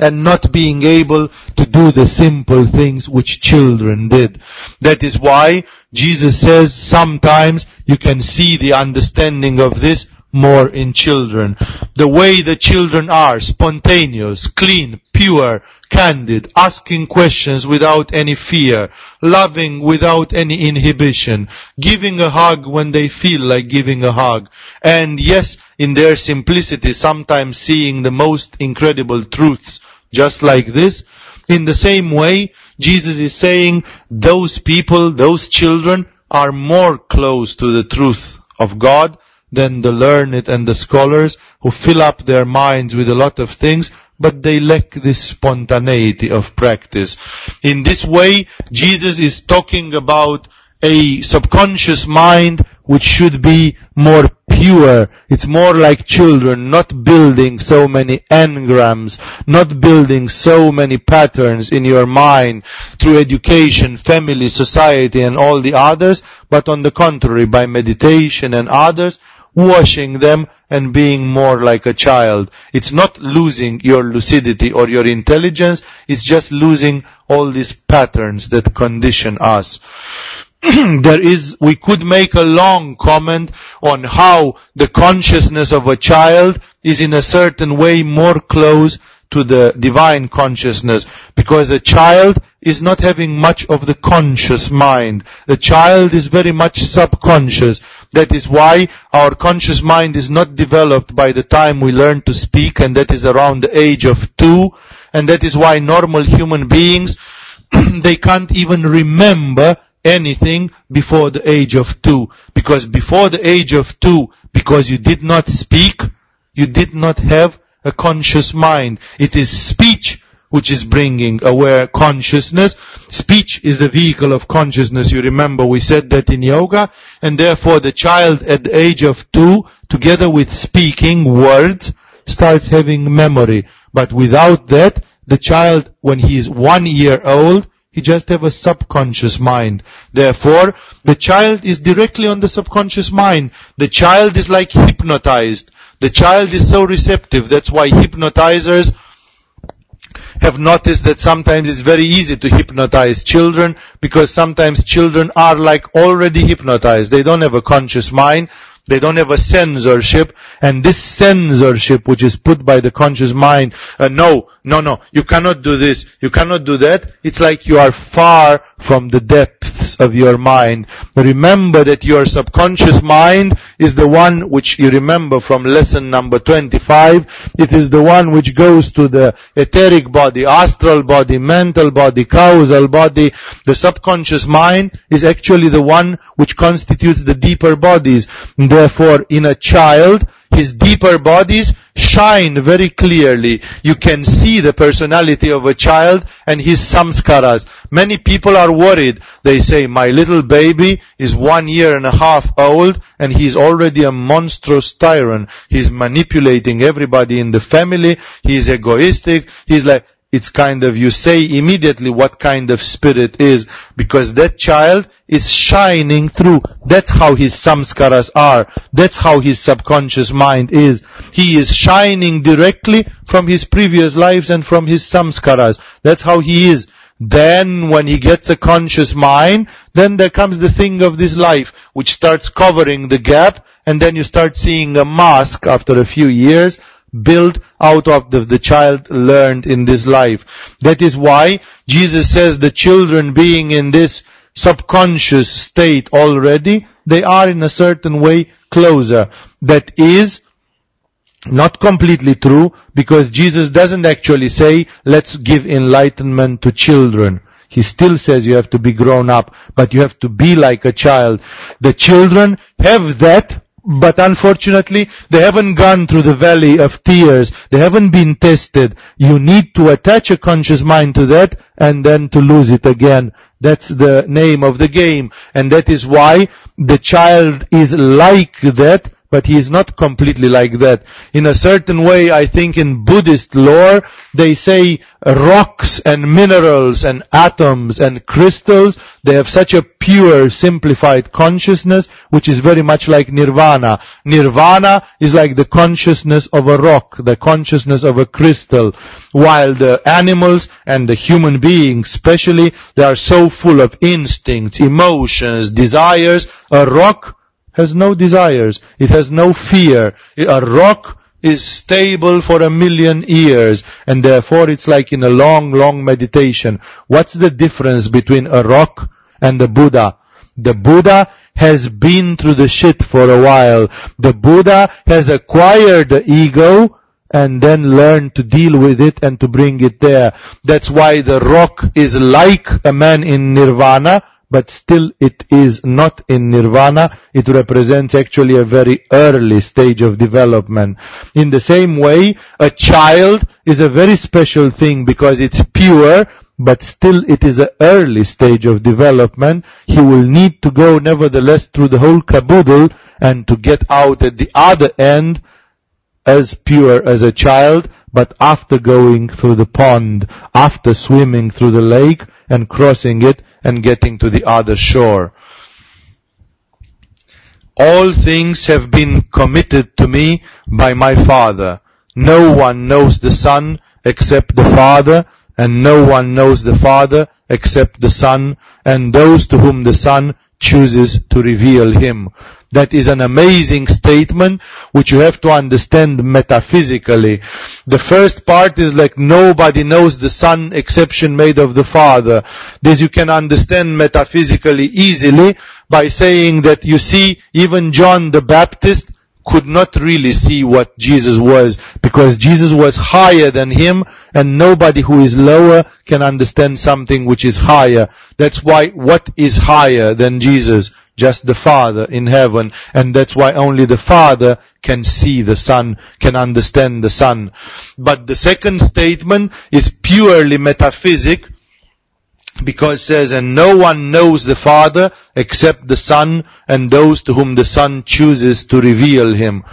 and not being able to do the simple things which children did. That is why Jesus says sometimes you can see the understanding of this more in children. The way the children are, spontaneous, clean, pure, candid, asking questions without any fear, loving without any inhibition, giving a hug when they feel like giving a hug, and yes, in their simplicity, sometimes seeing the most incredible truths, just like this. In the same way, Jesus is saying those people, those children, are more close to the truth of God than the learned and the scholars who fill up their minds with a lot of things, but they lack this spontaneity of practice. In this way, Jesus is talking about a subconscious mind which should be more pure. It's more like children, not building so many engrams, not building so many patterns in your mind through education, family, society and all the others, but on the contrary, by meditation and others, washing them and being more like a child. It's not losing your lucidity or your intelligence, it's just losing all these patterns that condition us. there is, we could make a long comment on how the consciousness of a child is in a certain way more close to the divine consciousness because a child is not having much of the conscious mind. The child is very much subconscious. That is why our conscious mind is not developed by the time we learn to speak and that is around the age of two. And that is why normal human beings, they can't even remember anything before the age of two. Because before the age of two, because you did not speak, you did not have a conscious mind. It is speech which is bringing aware consciousness. Speech is the vehicle of consciousness. You remember we said that in yoga. And therefore the child at the age of two, together with speaking words, starts having memory. But without that, the child, when he is one year old, he just have a subconscious mind. Therefore, the child is directly on the subconscious mind. The child is like hypnotized. The child is so receptive. That's why hypnotizers have noticed that sometimes it's very easy to hypnotize children because sometimes children are like already hypnotized. They don't have a conscious mind. They don't have a censorship. And this censorship which is put by the conscious mind, uh, no, no, no, you cannot do this, you cannot do that. It's like you are far from the depths of your mind. Remember that your subconscious mind is the one which you remember from lesson number 25. It is the one which goes to the etheric body, astral body, mental body, causal body. The subconscious mind is actually the one which constitutes the deeper bodies. Therefore, in a child, his deeper bodies shine very clearly. You can see the personality of a child and his samskaras. Many people are worried. They say, my little baby is one year and a half old and he's already a monstrous tyrant. He's manipulating everybody in the family. He's egoistic. He's like, it's kind of, you say immediately what kind of spirit is, because that child is shining through. That's how his samskaras are. That's how his subconscious mind is. He is shining directly from his previous lives and from his samskaras. That's how he is. Then when he gets a conscious mind, then there comes the thing of this life, which starts covering the gap, and then you start seeing a mask after a few years, built out of the, the child learned in this life. That is why Jesus says the children being in this subconscious state already, they are in a certain way closer. That is not completely true because Jesus doesn't actually say, let's give enlightenment to children. He still says you have to be grown up, but you have to be like a child. The children have that, but unfortunately, they haven't gone through the valley of tears. They haven't been tested. You need to attach a conscious mind to that and then to lose it again. That's the name of the game. And that is why the child is like that, but he is not completely like that. In a certain way, I think in Buddhist lore, they say rocks and minerals and atoms and crystals, they have such a pure, simplified consciousness, which is very much like nirvana. Nirvana is like the consciousness of a rock, the consciousness of a crystal, while the animals and the human beings, especially, they are so full of instincts, emotions, desires. A rock has no desires. It has no fear. A rock is stable for a million years and therefore it's like in a long, long meditation. What's the difference between a rock and the Buddha? The Buddha has been through the shit for a while. The Buddha has acquired the ego and then learned to deal with it and to bring it there. That's why the rock is like a man in nirvana but still it is not in nirvana. It represents actually a very early stage of development. In the same way, a child is a very special thing because it's pure, but still it is an early stage of development. He will need to go nevertheless through the whole caboodle and to get out at the other end as pure as a child, but after going through the pond, after swimming through the lake and crossing it, and getting to the other shore. All things have been committed to me by my Father. No one knows the Son except the Father, and no one knows the Father except the Son, and those to whom the Son chooses to reveal him. That is an amazing statement which you have to understand metaphysically. The first part is like nobody knows the Son exception made of the Father. This you can understand metaphysically easily by saying that you see even John the Baptist could not really see what Jesus was because Jesus was higher than him and nobody who is lower can understand something which is higher. That's why what is higher than Jesus? Just the Father in heaven. And that's why only the Father can see the Son, can understand the Son. But the second statement is purely metaphysic because it says, and no one knows the Father except the Son and those to whom the Son chooses to reveal Him.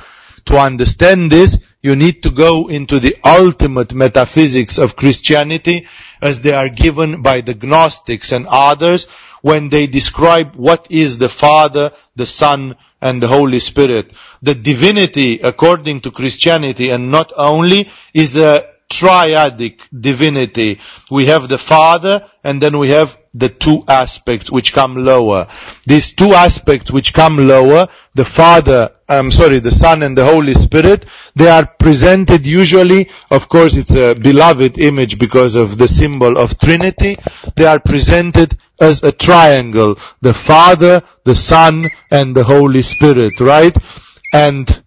To understand this, you need to go into the ultimate metaphysics of Christianity as they are given by the Gnostics and others when they describe what is the Father, the Son, and the Holy Spirit. The divinity, according to Christianity, and not only, is a triadic divinity. We have the Father, and then we have the two aspects which come lower. These two aspects which come lower, the Father, I'm sorry, the Son and the Holy Spirit, they are presented usually, of course it's a beloved image because of the symbol of Trinity, they are presented as a triangle, the Father, the Son, and the Holy Spirit, right? And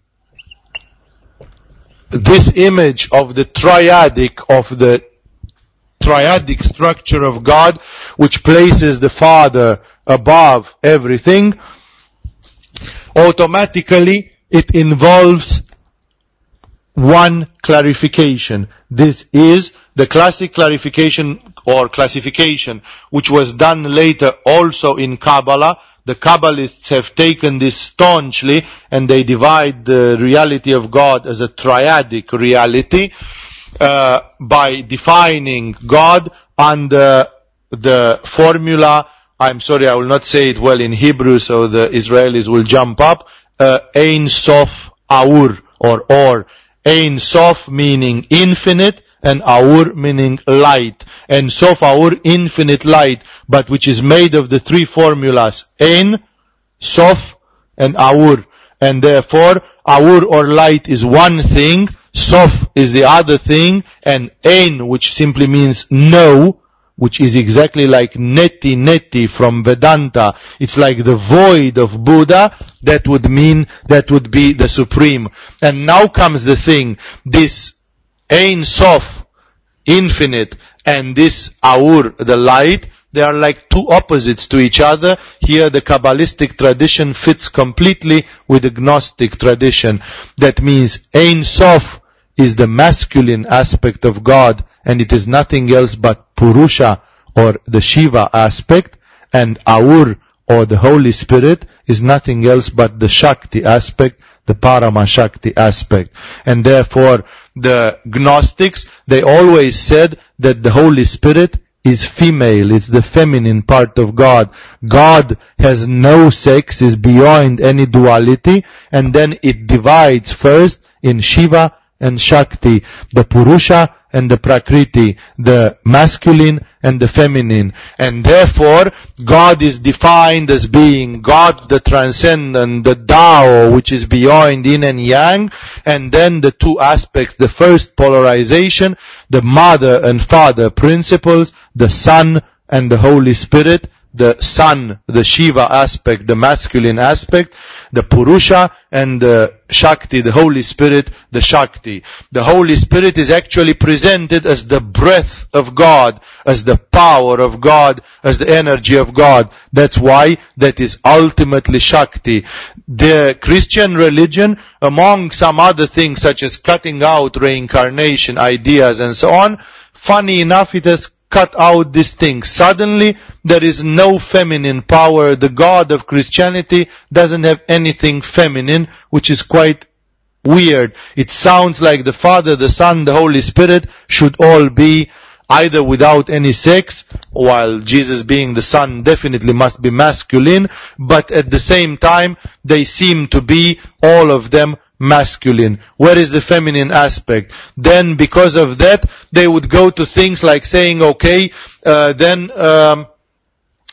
this image of the triadic, of the triadic structure of God, which places the Father above everything, automatically it involves one clarification. This is the classic clarification or classification which was done later also in Kabbalah. The Kabbalists have taken this staunchly and they divide the reality of God as a triadic reality uh, by defining God under the formula I'm sorry, I will not say it well in Hebrew, so the Israelis will jump up. Uh, Ein Sof Aur, or Or. Ein Sof meaning infinite, and Aur meaning light. And Sof Aur, infinite light, but which is made of the three formulas. Ein, Sof, and Aur. And therefore, Aur or light is one thing, Sof is the other thing, and Ein, which simply means no, which is exactly like neti neti from Vedanta. It's like the void of Buddha. That would mean that would be the supreme. And now comes the thing. This Ein Sof, infinite, and this Aur, the light, They are like two opposites to each other. Here the Kabbalistic tradition fits completely with the Gnostic tradition. That means Ein Sof is the masculine aspect of God and it is nothing else but Purusha or the Shiva aspect and Aur or the Holy Spirit is nothing else but the Shakti aspect, the Parama Shakti aspect. And therefore, the Gnostics, they always said that the Holy Spirit is female, it's the feminine part of God. God has no sex, is beyond any duality, and then it divides first in Shiva and Shakti, the Purusha and the Prakriti, the masculine and the feminine. And therefore, God is defined as being God the transcendent, the Tao, which is beyond yin and yang, and then the two aspects, the first polarization, the mother and father principles, the Son and the Holy Spirit, the sun, the Shiva aspect, the masculine aspect, the Purusha and the Shakti, the Holy Spirit, the Shakti. The Holy Spirit is actually presented as the breath of God, as the power of God, as the energy of God. That's why that is ultimately Shakti. The Christian religion, among some other things such as cutting out reincarnation ideas and so on, funny enough it has cut out this thing. Suddenly, there is no feminine power. The God of Christianity doesn't have anything feminine, which is quite weird. It sounds like the Father, the Son, the Holy Spirit should all be either without any sex, while Jesus being the Son definitely must be masculine, but at the same time, they seem to be, all of them, masculine? Where is the feminine aspect? Then because of that, they would go to things like saying, okay, uh, then, um,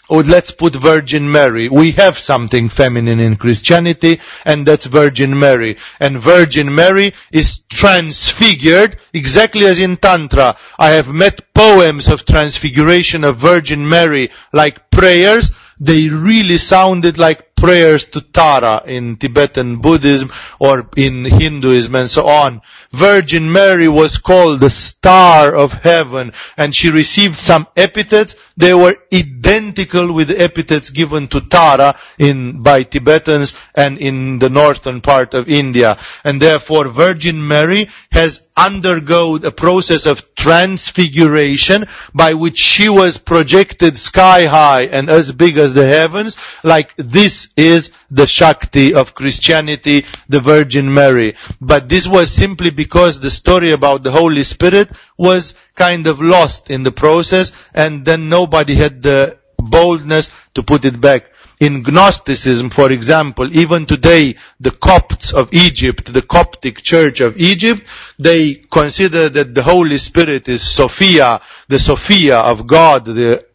or let's put Virgin Mary. We have something feminine in Christianity, and that's Virgin Mary. And Virgin Mary is transfigured exactly as in Tantra. I have met poems of transfiguration of Virgin Mary like prayers. They really sounded like prayers to Tara in Tibetan Buddhism or in Hinduism and so on. Virgin Mary was called the star of heaven and she received some epithets. They were identical with the epithets given to Tara in, by Tibetans and in the northern part of India. And therefore Virgin Mary has undergone a process of transfiguration by which she was projected sky high and as big as the heavens like this is the Shakti of Christianity, the Virgin Mary. But this was simply because the story about the Holy Spirit was kind of lost in the process and then nobody had the boldness to put it back. In Gnosticism, for example, even today, the Copts of Egypt, the Coptic Church of Egypt, they consider that the Holy Spirit is Sophia, the Sophia of God, the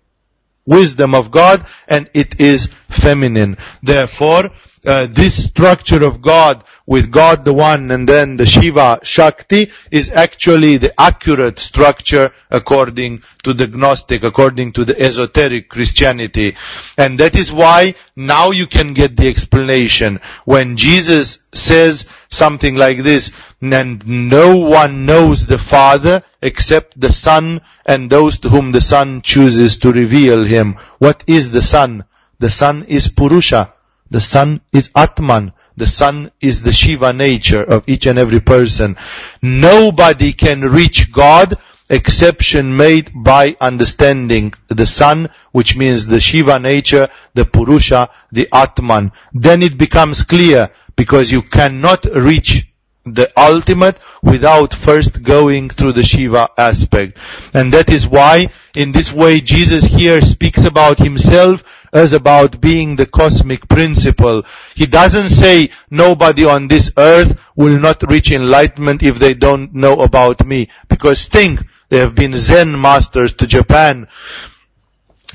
wisdom of God, and it is feminine. Therefore, uh, this structure of God with God the One and then the Shiva Shakti is actually the accurate structure according to the Gnostic, according to the esoteric Christianity. And that is why now you can get the explanation. When Jesus says something like this, and no one knows the Father except the Son and those to whom the Son chooses to reveal Him. What is the Son? The Son is Purusha. The Son is Atman. The Son is the Shiva nature of each and every person. Nobody can reach God exception made by understanding the Son, which means the Shiva nature, the Purusha, the Atman. Then it becomes clear because you cannot reach the ultimate without first going through the Shiva aspect. And that is why in this way Jesus here speaks about himself as about being the cosmic principle. He doesn't say nobody on this earth will not reach enlightenment if they don't know about me. Because think, there have been Zen masters to Japan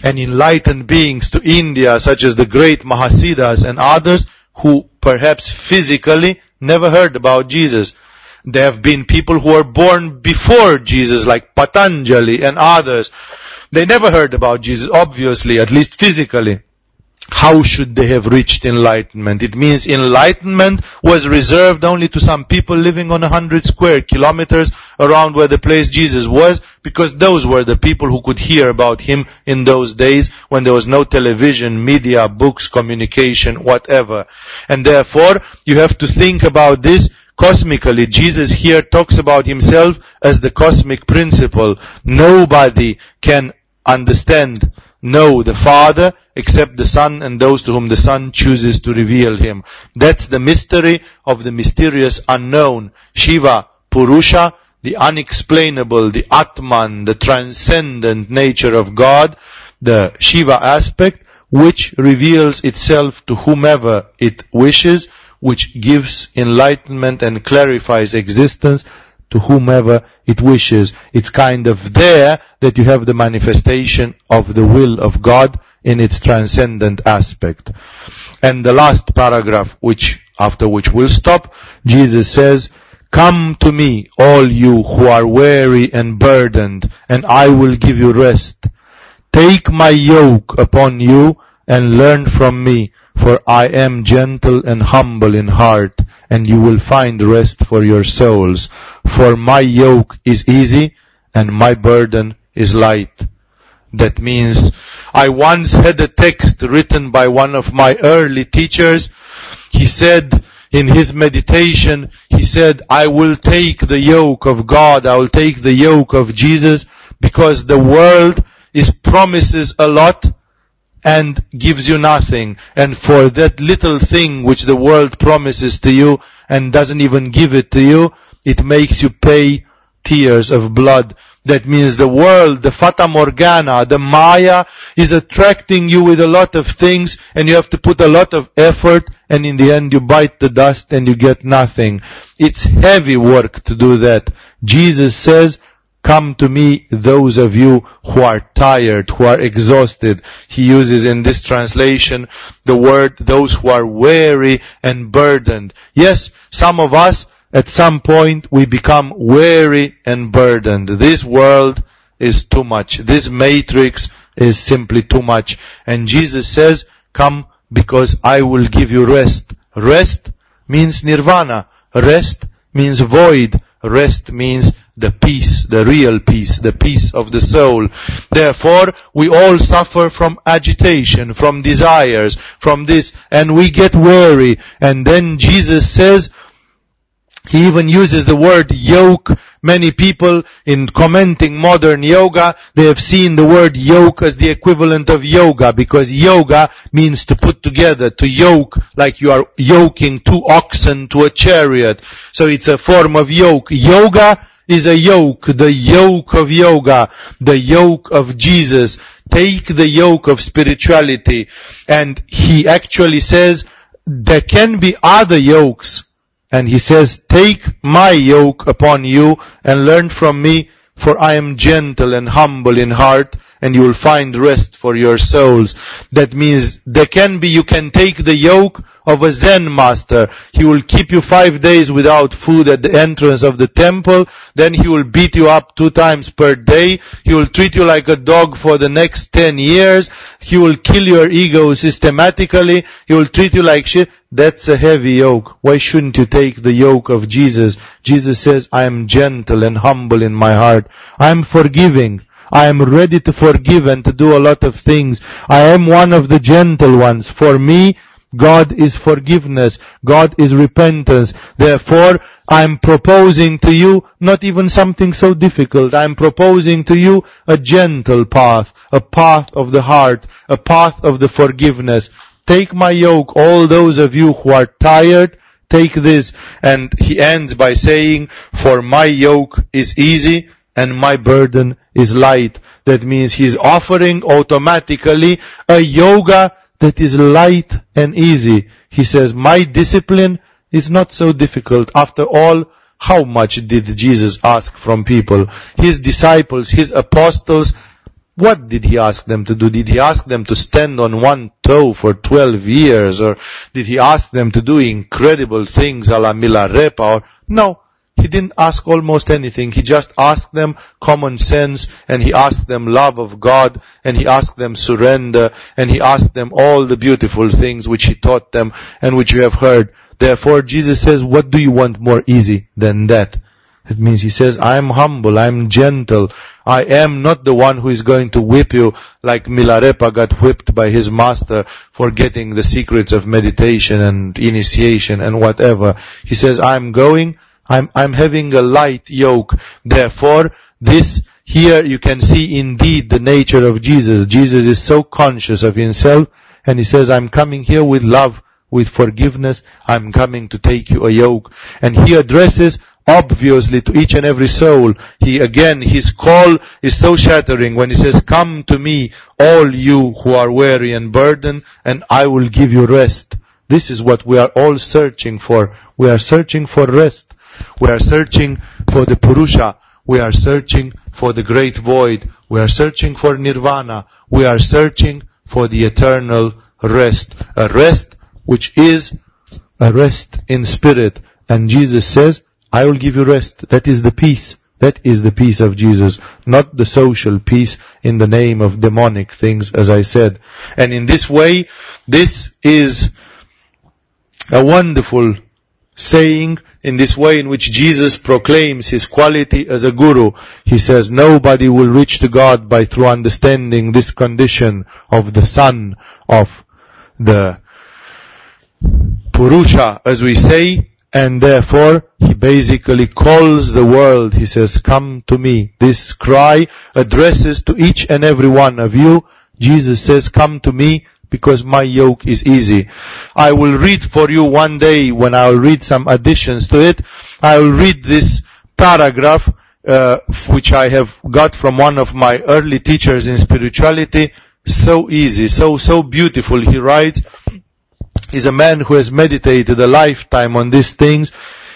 and enlightened beings to India such as the great Mahasiddhas and others who perhaps physically never heard about Jesus. There have been people who were born before Jesus like Patanjali and others they never heard about Jesus, obviously, at least physically. How should they have reached enlightenment? It means enlightenment was reserved only to some people living on a hundred square kilometers around where the place Jesus was, because those were the people who could hear about him in those days when there was no television, media, books, communication, whatever. And therefore, you have to think about this cosmically. Jesus here talks about himself as the cosmic principle. Nobody can understand, know the Father except the Son and those to whom the Son chooses to reveal him. That's the mystery of the mysterious unknown. Shiva, Purusha, the unexplainable, the Atman, the transcendent nature of God, the Shiva aspect, which reveals itself to whomever it wishes, which gives enlightenment and clarifies existence to whomever it wishes. It's kind of there that you have the manifestation of the will of God in its transcendent aspect. And the last paragraph, which, after which we'll stop, Jesus says, Come to me, all you who are weary and burdened, and I will give you rest. Take my yoke upon you and learn from me, for I am gentle and humble in heart, and you will find rest for your souls. For my yoke is easy and my burden is light. That means I once had a text written by one of my early teachers. He said, in his meditation, he said, I will take the yoke of God, I will take the yoke of Jesus, because the world is promises a lot and gives you nothing. And for that little thing which the world promises to you and doesn't even give it to you, it makes you pay tears of blood. That means the world, the Fata Morgana, the Maya is attracting you with a lot of things and you have to put a lot of effort and in the end you bite the dust and you get nothing. It's heavy work to do that. Jesus says, Come to me, those of you who are tired, who are exhausted. He uses in this translation the word, those who are weary and burdened. Yes, some of us, at some point, we become weary and burdened. This world is too much. This matrix is simply too much. And Jesus says, come because I will give you rest. Rest means nirvana. Rest means void. Rest means the peace, the real peace, the peace of the soul. Therefore, we all suffer from agitation, from desires, from this, and we get weary. And then Jesus says, he even uses the word yoke. Many people in commenting modern yoga, they have seen the word yoke as the equivalent of yoga because yoga means to put together, to yoke, like you are yoking two oxen to a chariot. So it's a form of yoke. Yoga is a yoke, the yoke of yoga, the yoke of Jesus. Take the yoke of spirituality. And he actually says, there can be other yokes and he says, take my yoke upon you and learn from me, for I am gentle and humble in heart, and you will find rest for your souls. That means there can be, you can take the yoke of a Zen master. He will keep you five days without food at the entrance of the temple. Then he will beat you up two times per day. He will treat you like a dog for the next ten years. He will kill your ego systematically. He will treat you like shit. That's a heavy yoke. Why shouldn't you take the yoke of Jesus? Jesus says, I am gentle and humble in my heart. I am forgiving. I am ready to forgive and to do a lot of things. I am one of the gentle ones. For me, God is forgiveness. God is repentance. Therefore, I'm proposing to you not even something so difficult. I'm proposing to you a gentle path, a path of the heart, a path of the forgiveness. Take my yoke, all those of you who are tired, take this. And he ends by saying, for my yoke is easy and my burden is light. That means he's offering automatically a yoga that is light and easy. He says, my discipline is not so difficult. After all, how much did Jesus ask from people? His disciples, his apostles, what did he ask them to do? Did he ask them to stand on one toe for 12 years? Or did he ask them to do incredible things a la Milarepa? Or, no. He didn't ask almost anything. He just asked them common sense and he asked them love of God and he asked them surrender and he asked them all the beautiful things which he taught them and which you have heard. Therefore Jesus says, what do you want more easy than that? It means he says, I am humble, I am gentle, I am not the one who is going to whip you like Milarepa got whipped by his master for getting the secrets of meditation and initiation and whatever. He says, I'm going, I'm, I'm having a light yoke. Therefore, this here you can see indeed the nature of Jesus. Jesus is so conscious of himself and he says, I'm coming here with love, with forgiveness. I'm coming to take you a yoke. And he addresses obviously to each and every soul. He again, his call is so shattering when he says, come to me, all you who are weary and burdened, and I will give you rest. This is what we are all searching for. We are searching for rest. We are searching for the Purusha. We are searching for the great void. We are searching for nirvana. We are searching for the eternal rest. A rest which is a rest in spirit. And Jesus says, I will give you rest. That is the peace. That is the peace of Jesus, not the social peace in the name of demonic things, as I said. And in this way, this is a wonderful saying in this way in which Jesus proclaims his quality as a guru. He says nobody will reach to God by through understanding this condition of the son of the Purusha, as we say, and therefore he basically calls the world. He says, come to me. This cry addresses to each and every one of you. Jesus says, come to me because my yoke is easy. I will read for you one day when I will read some additions to it. I will read this paragraph uh, which I have got from one of my early teachers in spirituality. So easy, so so beautiful. He writes, he's a man who has meditated a lifetime on these things,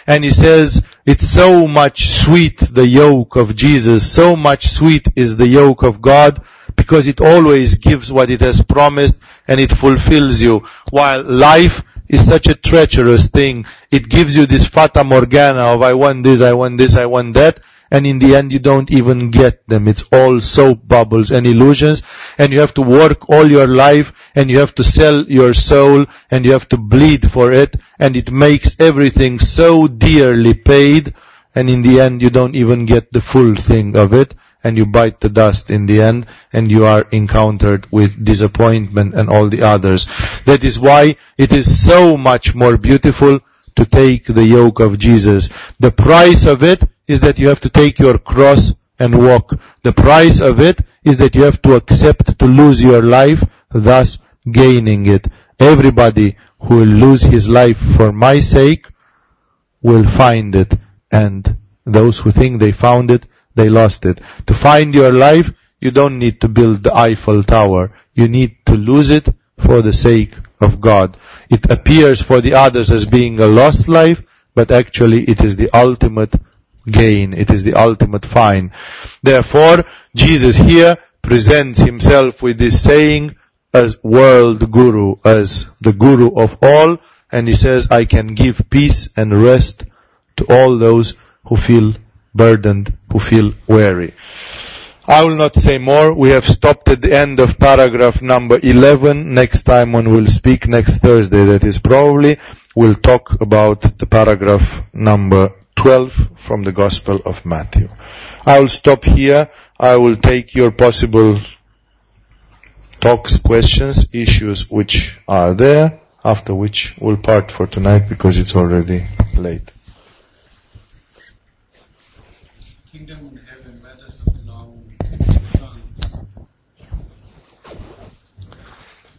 and he says, it's so much sweet the yoke of Jesus, so much sweet is the yoke of God, because it always gives what it has promised and it fulfills you. While life is such a treacherous thing, it gives you this fata morgana of I want this, I want this, I want that, and in the end you don't even get them. It's all soap bubbles and illusions, and you have to work all your life, and you have to sell your soul, and you have to bleed for it, and it makes everything so dearly paid, and in the end you don't even get the full thing of it, and you bite the dust in the end, and you are encountered with disappointment and all the others. That is why it is so much more beautiful to take the yoke of Jesus. The price of it is that you have to take your cross and walk. The price of it is that you have to accept to lose your life, thus gaining it. Everybody who will lose his life for my sake will find it. And those who think they found it, they lost it. To find your life, you don't need to build the Eiffel Tower. You need to lose it for the sake of God. It appears for the others as being a lost life, but actually it is the ultimate gain. It is the ultimate find. Therefore, Jesus here presents himself with this saying as world guru, as the guru of all, and he says, I can give peace and rest to all those who feel burdened, who feel weary. I will not say more. We have stopped at the end of paragraph number 11. Next time when we'll speak next Thursday, that is probably, we'll talk about the paragraph number 12 from the Gospel of Matthew. I will stop here. I will take your possible talks, questions, issues which are there, after which we'll part for tonight because it's already late. Kingdom in heaven, where does it belong the Son?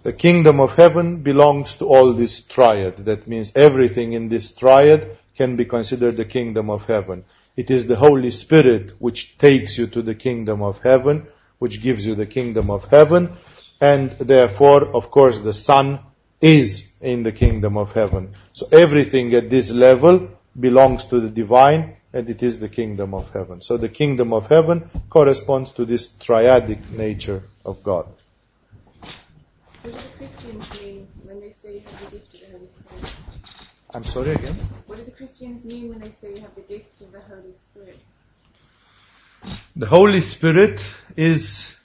The kingdom of heaven belongs to all this triad. That means everything in this triad can be considered the kingdom of heaven. It is the Holy Spirit which takes you to the kingdom of heaven, which gives you the kingdom of heaven, and therefore, of course, the Son is in the kingdom of heaven. So everything at this level belongs to the divine, and it is the kingdom of heaven. So the kingdom of heaven corresponds to this triadic nature of God. What the Christians mean when they say you gift of the Holy Spirit? I'm sorry again? What do the Christians mean when they say you have the gift of the Holy Spirit? The Holy Spirit is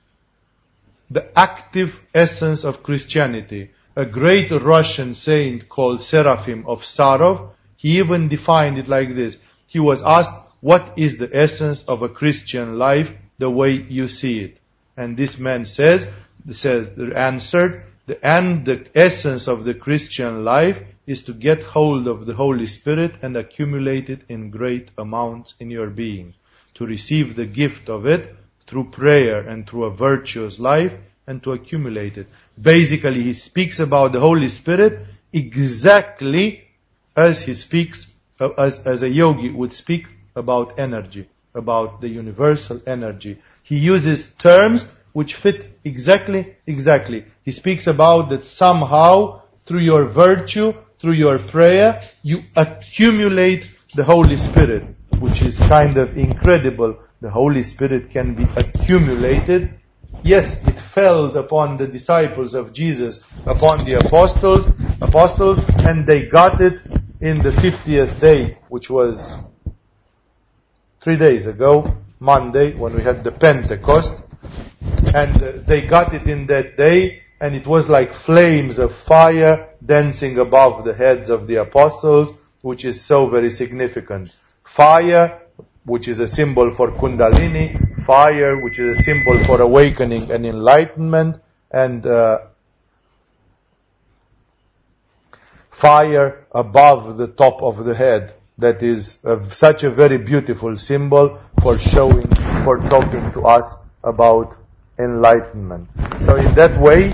the active essence of Christianity. A great Russian saint called Seraphim of Sarov, he even defined it like this. He was asked, what is the essence of a Christian life the way you see it? And this man says, says, answered, the, and the essence of the Christian life is to get hold of the Holy Spirit and accumulate it in great amounts in your being. To receive the gift of it through prayer and through a virtuous life and to accumulate it. Basically, he speaks about the Holy Spirit exactly as he speaks, uh, as, as a yogi would speak about energy, about the universal energy. He uses terms which fit exactly, exactly. He speaks about that somehow through your virtue, through your prayer, you accumulate the Holy Spirit, which is kind of incredible. The Holy Spirit can be accumulated. Yes, it fell upon the disciples of Jesus, upon the apostles, apostles, and they got it in the 50th day, which was three days ago, Monday, when we had the Pentecost. And uh, they got it in that day, and it was like flames of fire dancing above the heads of the apostles, which is so very significant. Fire, which is a symbol for Kundalini, fire, which is a symbol for awakening and enlightenment, and uh, fire above the top of the head. That is such a very beautiful symbol for showing, for talking to us about enlightenment. So in that way,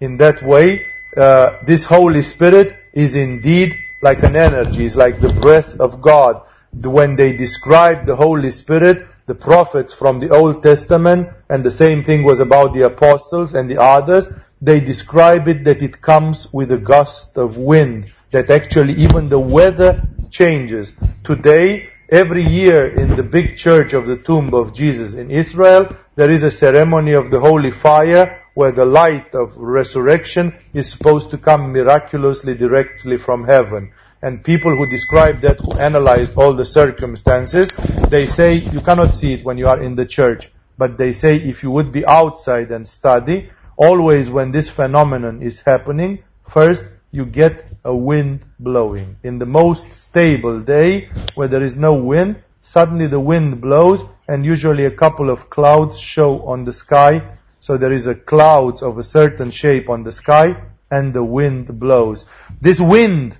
in that way, uh, this Holy Spirit is indeed like an energy, is like the breath of God. When they describe the Holy Spirit, the prophets from the Old Testament, and the same thing was about the apostles and the others, they describe it that it comes with a gust of wind, that actually even the weather changes. Today, every year in the big church of the tomb of Jesus in Israel, there is a ceremony of the holy fire where the light of resurrection is supposed to come miraculously directly from heaven. And people who describe that, who analyzed all the circumstances, they say you cannot see it when you are in the church. But they say if you would be outside and study, always when this phenomenon is happening, first you get a wind blowing. In the most stable day, where there is no wind, suddenly the wind blows and usually a couple of clouds show on the sky. So there is a clouds of a certain shape on the sky and the wind blows. This wind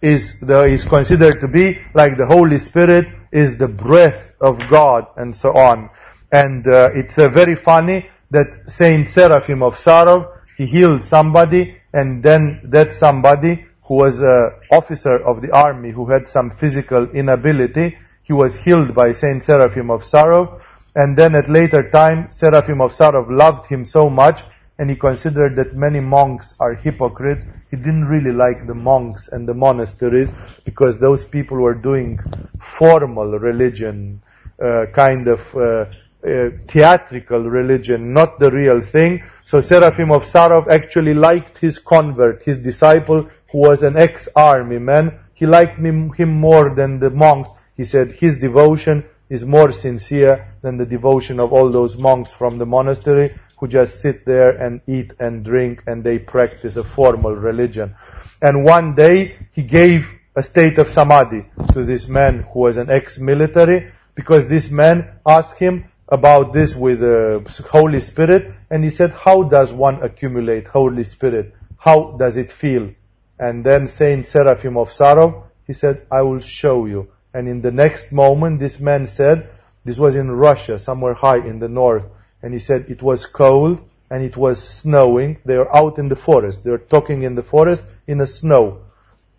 is the, is considered to be like the Holy Spirit is the breath of God and so on. And uh, it's uh, very funny that Saint Seraphim of Sarov, he healed somebody, and then that somebody who was an officer of the army who had some physical inability, he was healed by Saint Seraphim of Sarov, and then at later time, Seraphim of Sarov loved him so much, and he considered that many monks are hypocrites. He didn't really like the monks and the monasteries because those people were doing formal religion, uh, kind of uh, theatrical religion, not the real thing. So Seraphim of Sarov actually liked his convert, his disciple, who was an ex-army man. He liked him, him more than the monks. He said his devotion is more sincere than the devotion of all those monks from the monastery who just sit there and eat and drink and they practice a formal religion. And one day he gave a state of samadhi to this man who was an ex-military because this man asked him, about this with the Holy Spirit, and he said, how does one accumulate Holy Spirit? How does it feel? And then Saint Seraphim of Sarov, he said, I will show you. And in the next moment, this man said, this was in Russia, somewhere high in the north, and he said it was cold and it was snowing. They were out in the forest. They were talking in the forest in the snow.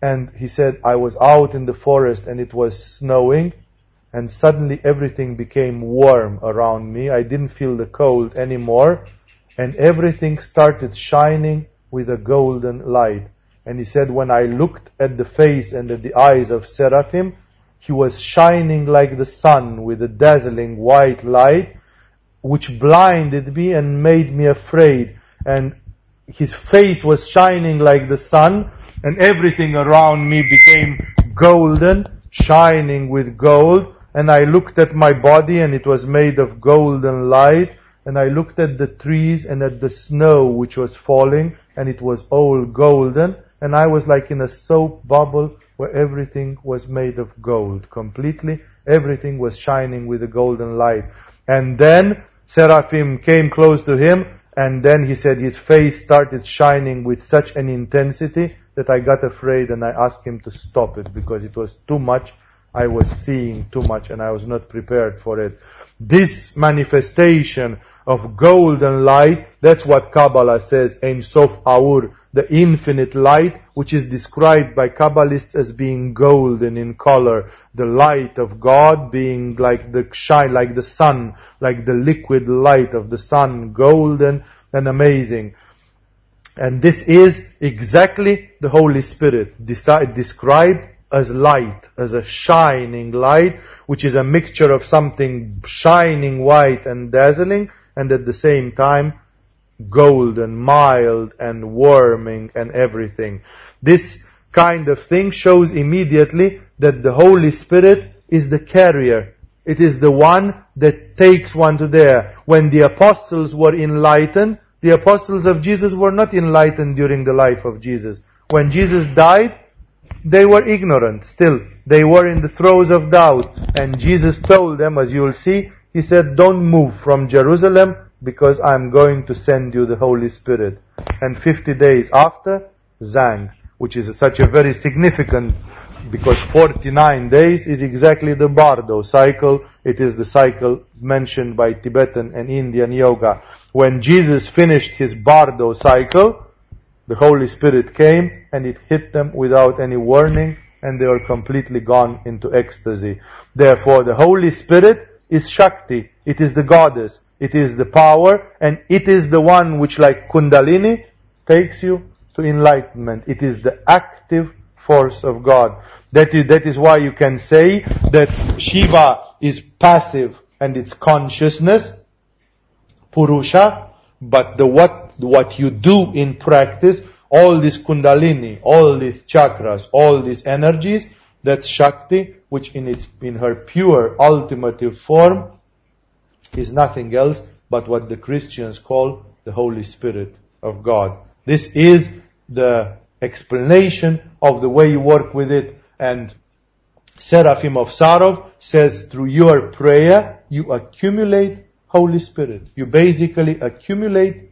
And he said, I was out in the forest and it was snowing and suddenly everything became warm around me. I didn't feel the cold anymore, and everything started shining with a golden light. And he said, when I looked at the face and at the eyes of Seraphim, he was shining like the sun with a dazzling white light, which blinded me and made me afraid. And his face was shining like the sun, and everything around me became golden, shining with gold, and I looked at my body and it was made of golden light, and I looked at the trees and at the snow which was falling, and it was all golden, and I was like in a soap bubble where everything was made of gold completely. Everything was shining with a golden light. And then Seraphim came close to him and then he said his face started shining with such an intensity that I got afraid and I asked him to stop it because it was too much. I was seeing too much and I was not prepared for it. This manifestation of golden light, that's what Kabbalah says, Ein Sof Aur, the infinite light, which is described by Kabbalists as being golden in color, the light of God being like the shine, like the sun, like the liquid light of the sun, golden and amazing. And this is exactly the Holy Spirit, described as light, as a shining light, which is a mixture of something shining white and dazzling, and at the same time golden, mild and warming and everything. This kind of thing shows immediately that the Holy Spirit is the carrier. It is the one that takes one to there. When the apostles were enlightened, the apostles of Jesus were not enlightened during the life of Jesus. When Jesus died, they were ignorant still. They were in the throes of doubt. And Jesus told them, as you will see, He said, don't move from Jerusalem because I'm going to send you the Holy Spirit. And 50 days after, Zang, which is such a very significant, because 49 days is exactly the Bardo cycle. It is the cycle mentioned by Tibetan and Indian yoga. When Jesus finished his Bardo cycle, the Holy Spirit came and it hit them without any warning and they were completely gone into ecstasy. Therefore, the Holy Spirit is Shakti. It is the goddess. It is the power and it is the one which like Kundalini takes you to enlightenment. It is the active force of God. That is, that is why you can say that Shiva is passive and it's consciousness, Purusha, but the what, what you do in practice, all this Kundalini, all these chakras, all these energies, that's Shakti, which in its, in her pure ultimative form is nothing else but what the Christians call the Holy Spirit of God. This is the explanation of the way you work with it. And Seraphim of Sarov says through your prayer, you accumulate Holy Spirit. You basically accumulate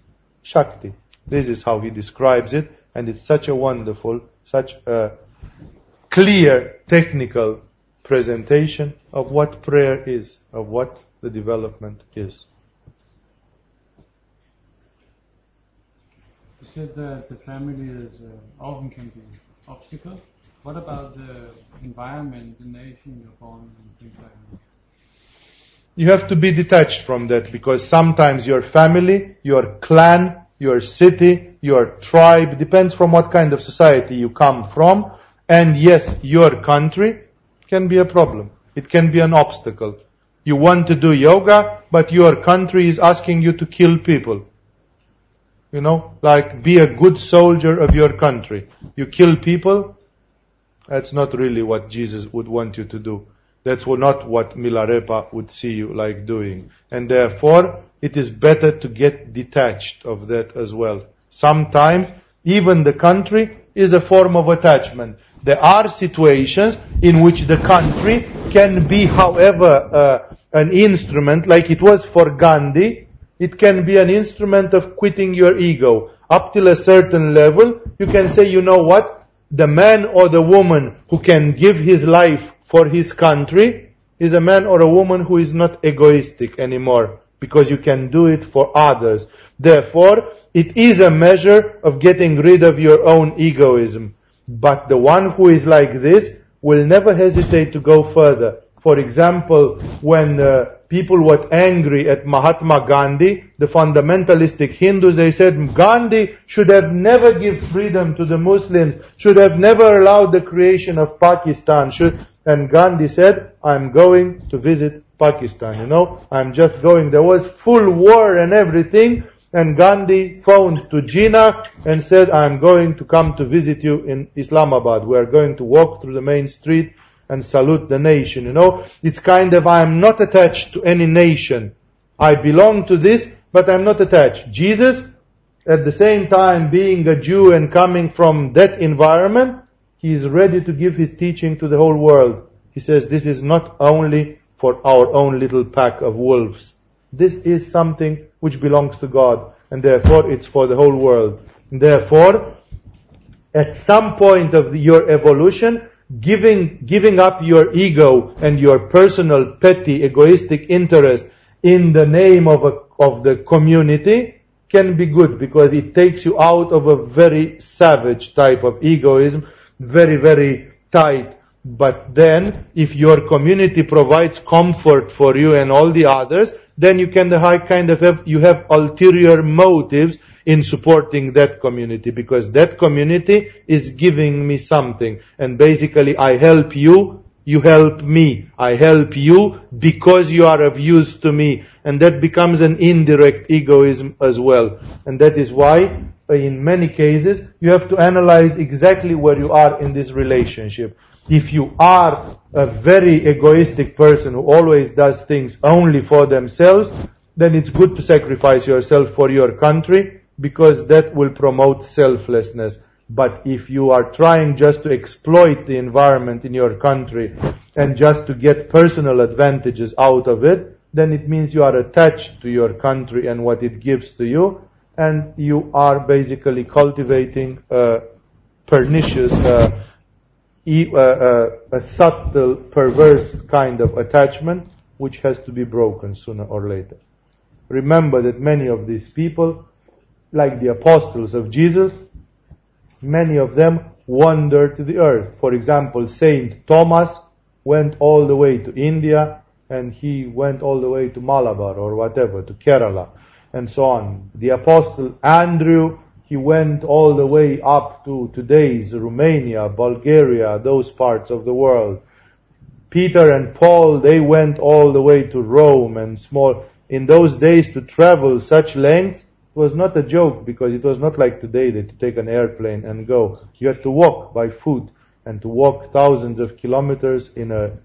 Shakti. This is how he describes it. And it's such a wonderful, such a clear technical presentation of what prayer is, of what the development is. You said that the family is uh, often can be obstacle. What about the environment, the nation you're born in, and things like that? You have to be detached from that because sometimes your family, your clan, your city, your tribe depends from what kind of society you come from. And yes, your country can be a problem. It can be an obstacle. You want to do yoga, but your country is asking you to kill people. You know, like be a good soldier of your country. You kill people, that's not really what Jesus would want you to do. That's not what Milarepa would see you like doing. And therefore, it is better to get detached of that as well. Sometimes, even the country is a form of attachment. There are situations in which the country can be, however, uh, an instrument, like it was for Gandhi, it can be an instrument of quitting your ego. Up till a certain level, you can say, you know what? The man or the woman who can give his life for his country is a man or a woman who is not egoistic anymore because you can do it for others. Therefore, it is a measure of getting rid of your own egoism. But the one who is like this will never hesitate to go further. For example, when uh, people were angry at Mahatma Gandhi, the fundamentalistic Hindus, they said Gandhi should have never give freedom to the Muslims, should have never allowed the creation of Pakistan. Should, and Gandhi said, I'm going to visit Pakistan, you know, I'm just going. There was full war and everything, and Gandhi phoned to Jinnah and said, I'm going to come to visit you in Islamabad. We are going to walk through the main street and salute the nation. You know, it's kind of, I am not attached to any nation. I belong to this, but I'm not attached. Jesus, at the same time being a Jew and coming from that environment, he is ready to give his teaching to the whole world. He says this is not only for our own little pack of wolves. This is something which belongs to God, and therefore it's for the whole world. Therefore, at some point of the, your evolution, giving, giving up your ego and your personal, petty, egoistic interest in the name of, a, of the community can be good because it takes you out of a very savage type of egoism, very, very tight. But then, if your community provides comfort for you and all the others, then you can high kind of have, you have ulterior motives in supporting that community because that community is giving me something. And basically I help you, you help me. I help you because you are of use to me. And that becomes an indirect egoism as well. And that is why in many cases you have to analyze exactly where you are in this relationship. If you are a very egoistic person who always does things only for themselves, then it's good to sacrifice yourself for your country because that will promote selflessness. But if you are trying just to exploit the environment in your country and just to get personal advantages out of it, then it means you are attached to your country and what it gives to you, and you are basically cultivating a pernicious, uh, uh, a subtle, perverse kind of attachment which has to be broken sooner or later. Remember that many of these people like the apostles of Jesus, many of them wandered to the earth. For example, Saint Thomas went all the way to India and he went all the way to Malabar or whatever, to Kerala and so on. The apostle Andrew, he went all the way up to today's Romania, Bulgaria, those parts of the world. Peter and Paul, they went all the way to Rome and small. In those days to travel such lengths, was not a joke because it was not like today that you take an airplane and go. You had to walk by foot and to walk thousands of kilometers in a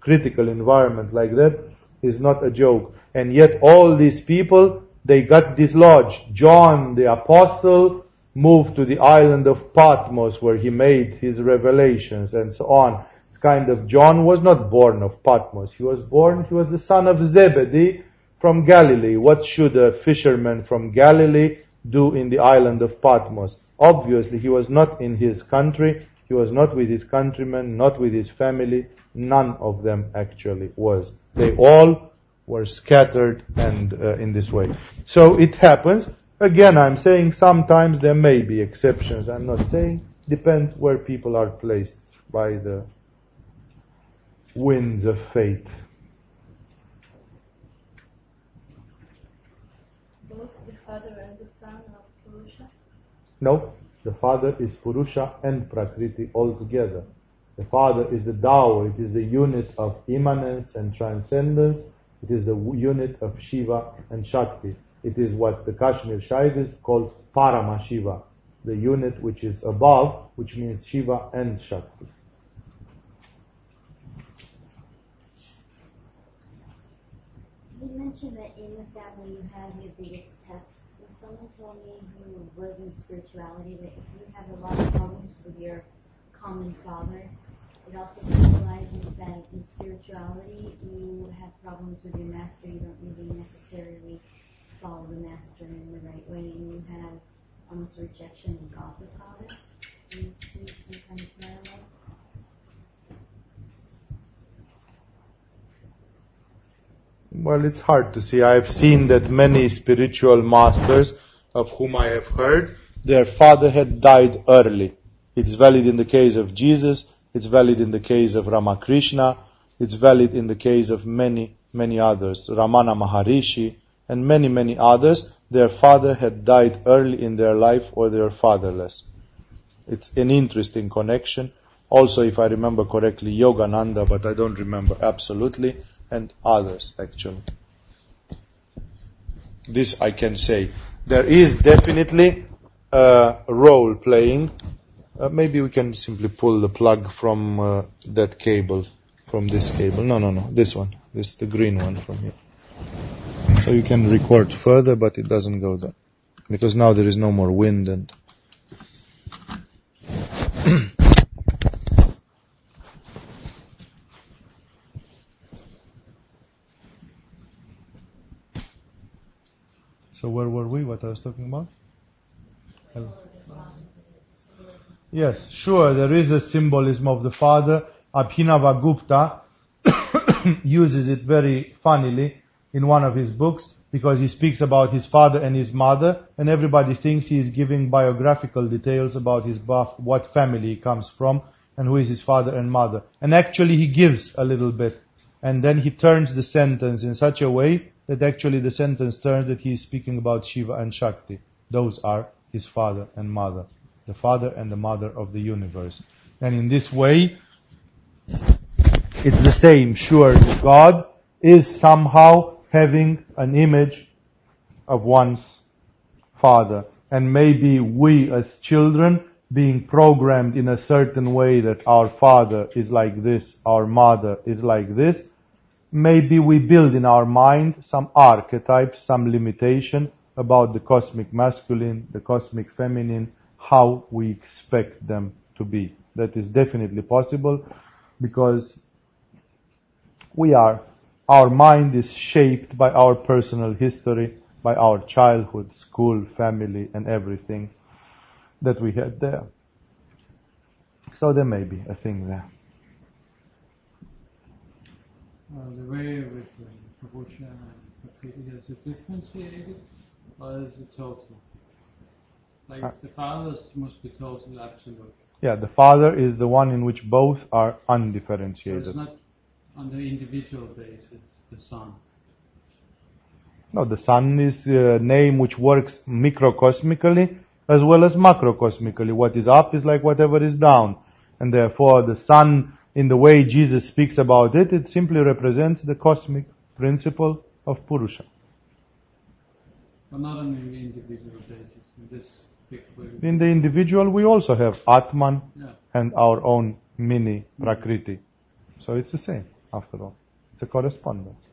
critical environment like that is not a joke. And yet all these people, they got dislodged. John the apostle moved to the island of Patmos where he made his revelations and so on. It's kind of, John was not born of Patmos. He was born, he was the son of Zebedee, from Galilee. What should a fisherman from Galilee do in the island of Patmos? Obviously, he was not in his country. He was not with his countrymen, not with his family. None of them actually was. They all were scattered and uh, in this way. So it happens. Again, I'm saying sometimes there may be exceptions. I'm not saying depends where people are placed by the winds of fate. Both the father and the son of Purusha? No, the father is Purusha and Prakriti altogether. The father is the Tao, it is the unit of immanence and transcendence, it is the unit of Shiva and Shakti. It is what the Kashmir Shaivis calls Parama Shiva, the unit which is above, which means Shiva and Shakti. You mentioned that in the family you have your biggest tests someone told me who was in spirituality that if you have a lot of problems with your common father, it also symbolizes that in spirituality you have problems with your master. You don't really necessarily follow the master in the right way, and you have almost a rejection of God the Father. Do you see some kind of parallel? Well, it's hard to see. I have seen that many spiritual masters of whom I have heard, their father had died early. It's valid in the case of Jesus, it's valid in the case of Ramakrishna, it's valid in the case of many, many others. Ramana Maharishi and many, many others, their father had died early in their life or they were fatherless. It's an interesting connection. Also, if I remember correctly, Yogananda, but I don't remember absolutely and others actually. This I can say. There is definitely a role playing. Uh, maybe we can simply pull the plug from uh, that cable, from this cable. No, no, no, this one. This the green one from here. So you can record further, but it doesn't go there because now there is no more wind and. so where were we? What I was talking about? Hello. Yes, sure, there is a symbolism of the father. Abhinava Gupta uses it very funnily in one of his books because he speaks about his father and his mother and everybody thinks he is giving biographical details about his birth, what family he comes from and who is his father and mother. And actually he gives a little bit and then he turns the sentence in such a way that actually the sentence turns that he is speaking about Shiva and Shakti. Those are his father and mother, the father and the mother of the universe. And in this way, it's the same. Sure, God is somehow having an image of one's father. And maybe we as children being programmed in a certain way that our father is like this, our mother is like this, maybe we build in our mind some archetypes, some limitation about the cosmic masculine, the cosmic feminine, how we expect them to be. That is definitely possible because we are, our mind is shaped by our personal history, by our childhood, school, family, and everything that we had there. So there may be a thing there. Uh, the way with uh, Purusha and is it differentiated or is it total? Like Uh, the fathers must be total, absolute. Yeah, the father is the one in which both are So undifferentiated. it's not on the individual basis, the son. No, the son is a name which works microcosmically as well as macrocosmically. What is up is like whatever is down. And therefore the son, in the way Jesus speaks about it, it simply represents the cosmic principle of Purusha. But not on the individual basis, in this. In the individual, we also have Atman Yeah. and our own mini Prakriti. So it's the same, after all. It's a correspondence.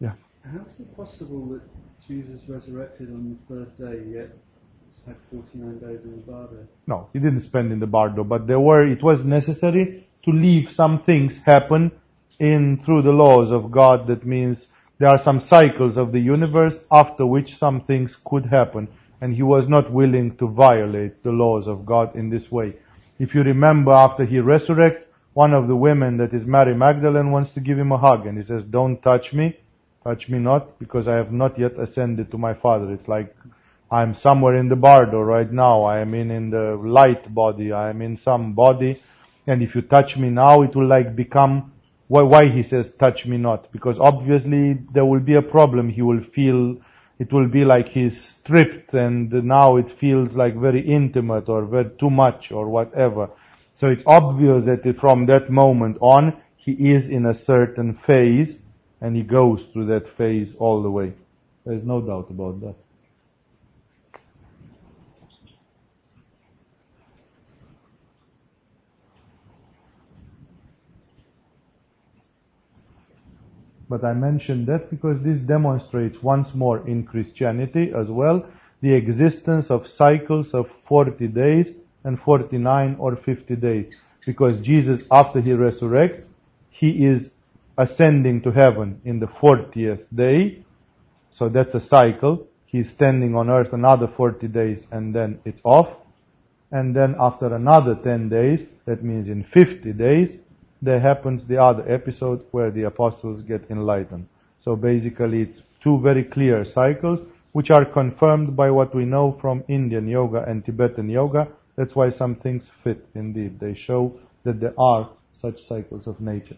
Yeah. How is it possible that Jesus resurrected on the third day, yet had 49 days in the bardo? No, he didn't spend in the bardo, but there were, it was necessary to leave some things happen in through the laws of God. That means there are some cycles of the universe after which some things could happen. And he was not willing to violate the laws of God in this way. If you remember after he resurrects, one of the women that is Mary Magdalene wants to give him a hug and he says, don't touch me, touch me not, because I have not yet ascended to my Father. It's like I'm somewhere in the bardo right now. I am in, in the light body. I am in some body. And if you touch me now, it will like become, why, why he says touch me not? Because obviously there will be a problem. He will feel, it will be like he's stripped and now it feels like very intimate or very too much or whatever. So it's obvious that from that moment on, he is in a certain phase and he goes through that phase all the way. There's no doubt about that. But I mentioned that because this demonstrates once more in Christianity as well the existence of cycles of 40 days and 49 or 50 days. Because Jesus, after he resurrects, he is ascending to heaven in the 40th day. So that's a cycle. He's standing on earth another 40 days and then it's off. And then after another 10 days, that means in 50 days, there happens the other episode where the apostles get enlightened. So basically it's two very clear cycles which are confirmed by what we know from Indian yoga and Tibetan yoga. That's why some things fit indeed. They show that there are such cycles of nature.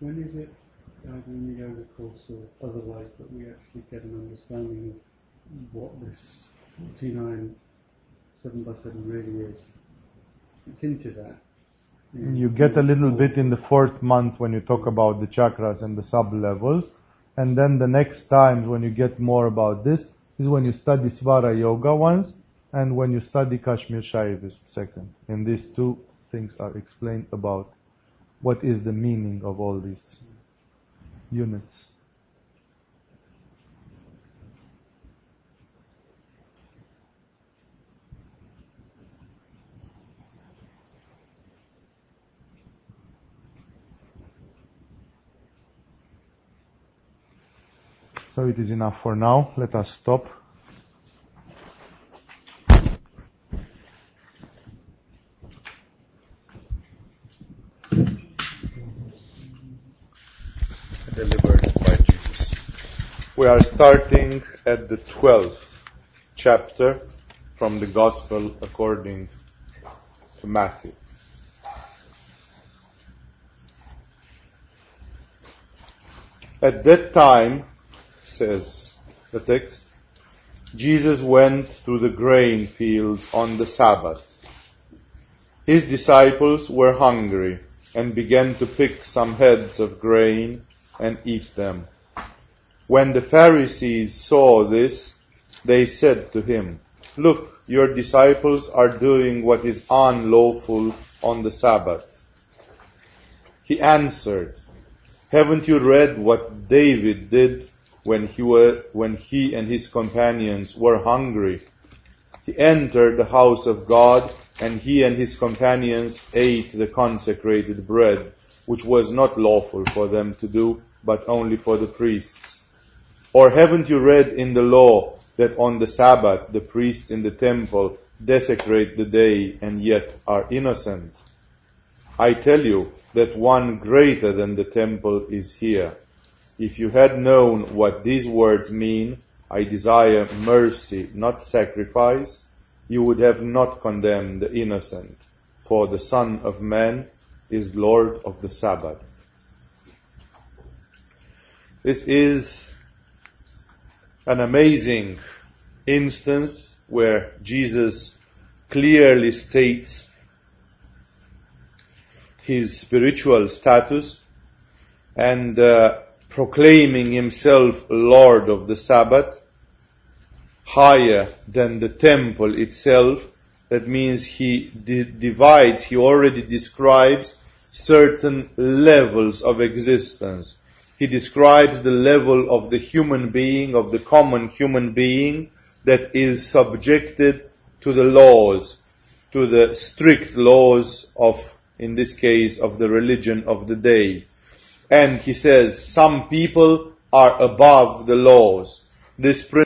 When is it, uh, either in the yoga course or otherwise, that we actually get an understanding of what this 49 7 by 7 really is? It's hinted at. You get a little bit in the fourth month when you talk about the chakras and the sub levels. And then the next times when you get more about this is when you study Svara Yoga once and when you study Kashmir Shaivism second. And these two things are explained about what is the meaning of all these units. So it is enough for now. Let us stop. Delivered by Jesus. We are starting at the 12th chapter from the Gospel according to Matthew. At that time, says the text, Jesus went through the grain fields on the Sabbath. His disciples were hungry and began to pick some heads of grain and eat them. When the Pharisees saw this, they said to him, Look, your disciples are doing what is unlawful on the Sabbath. He answered, Haven't you read what David did when he, were, when he and his companions were hungry? He entered the house of God and he and his companions ate the consecrated bread, which was not lawful for them to do, but only for the priests. Or haven't you read in the law that on the Sabbath the priests in the temple desecrate the day and yet are innocent? I tell you that one greater than the temple is here. If you had known what these words mean, I desire mercy, not sacrifice, you would have not condemned the innocent, for the Son of Man is Lord of the Sabbath. This is an amazing instance where Jesus clearly states his spiritual status and uh, proclaiming himself Lord of the Sabbath higher than the temple itself. That means he di- divides, he already describes certain levels of existence. He describes the level of the human being, of the common human being that is subjected to the laws, to the strict laws of, in this case, of the religion of the day. And he says some people are above the laws. This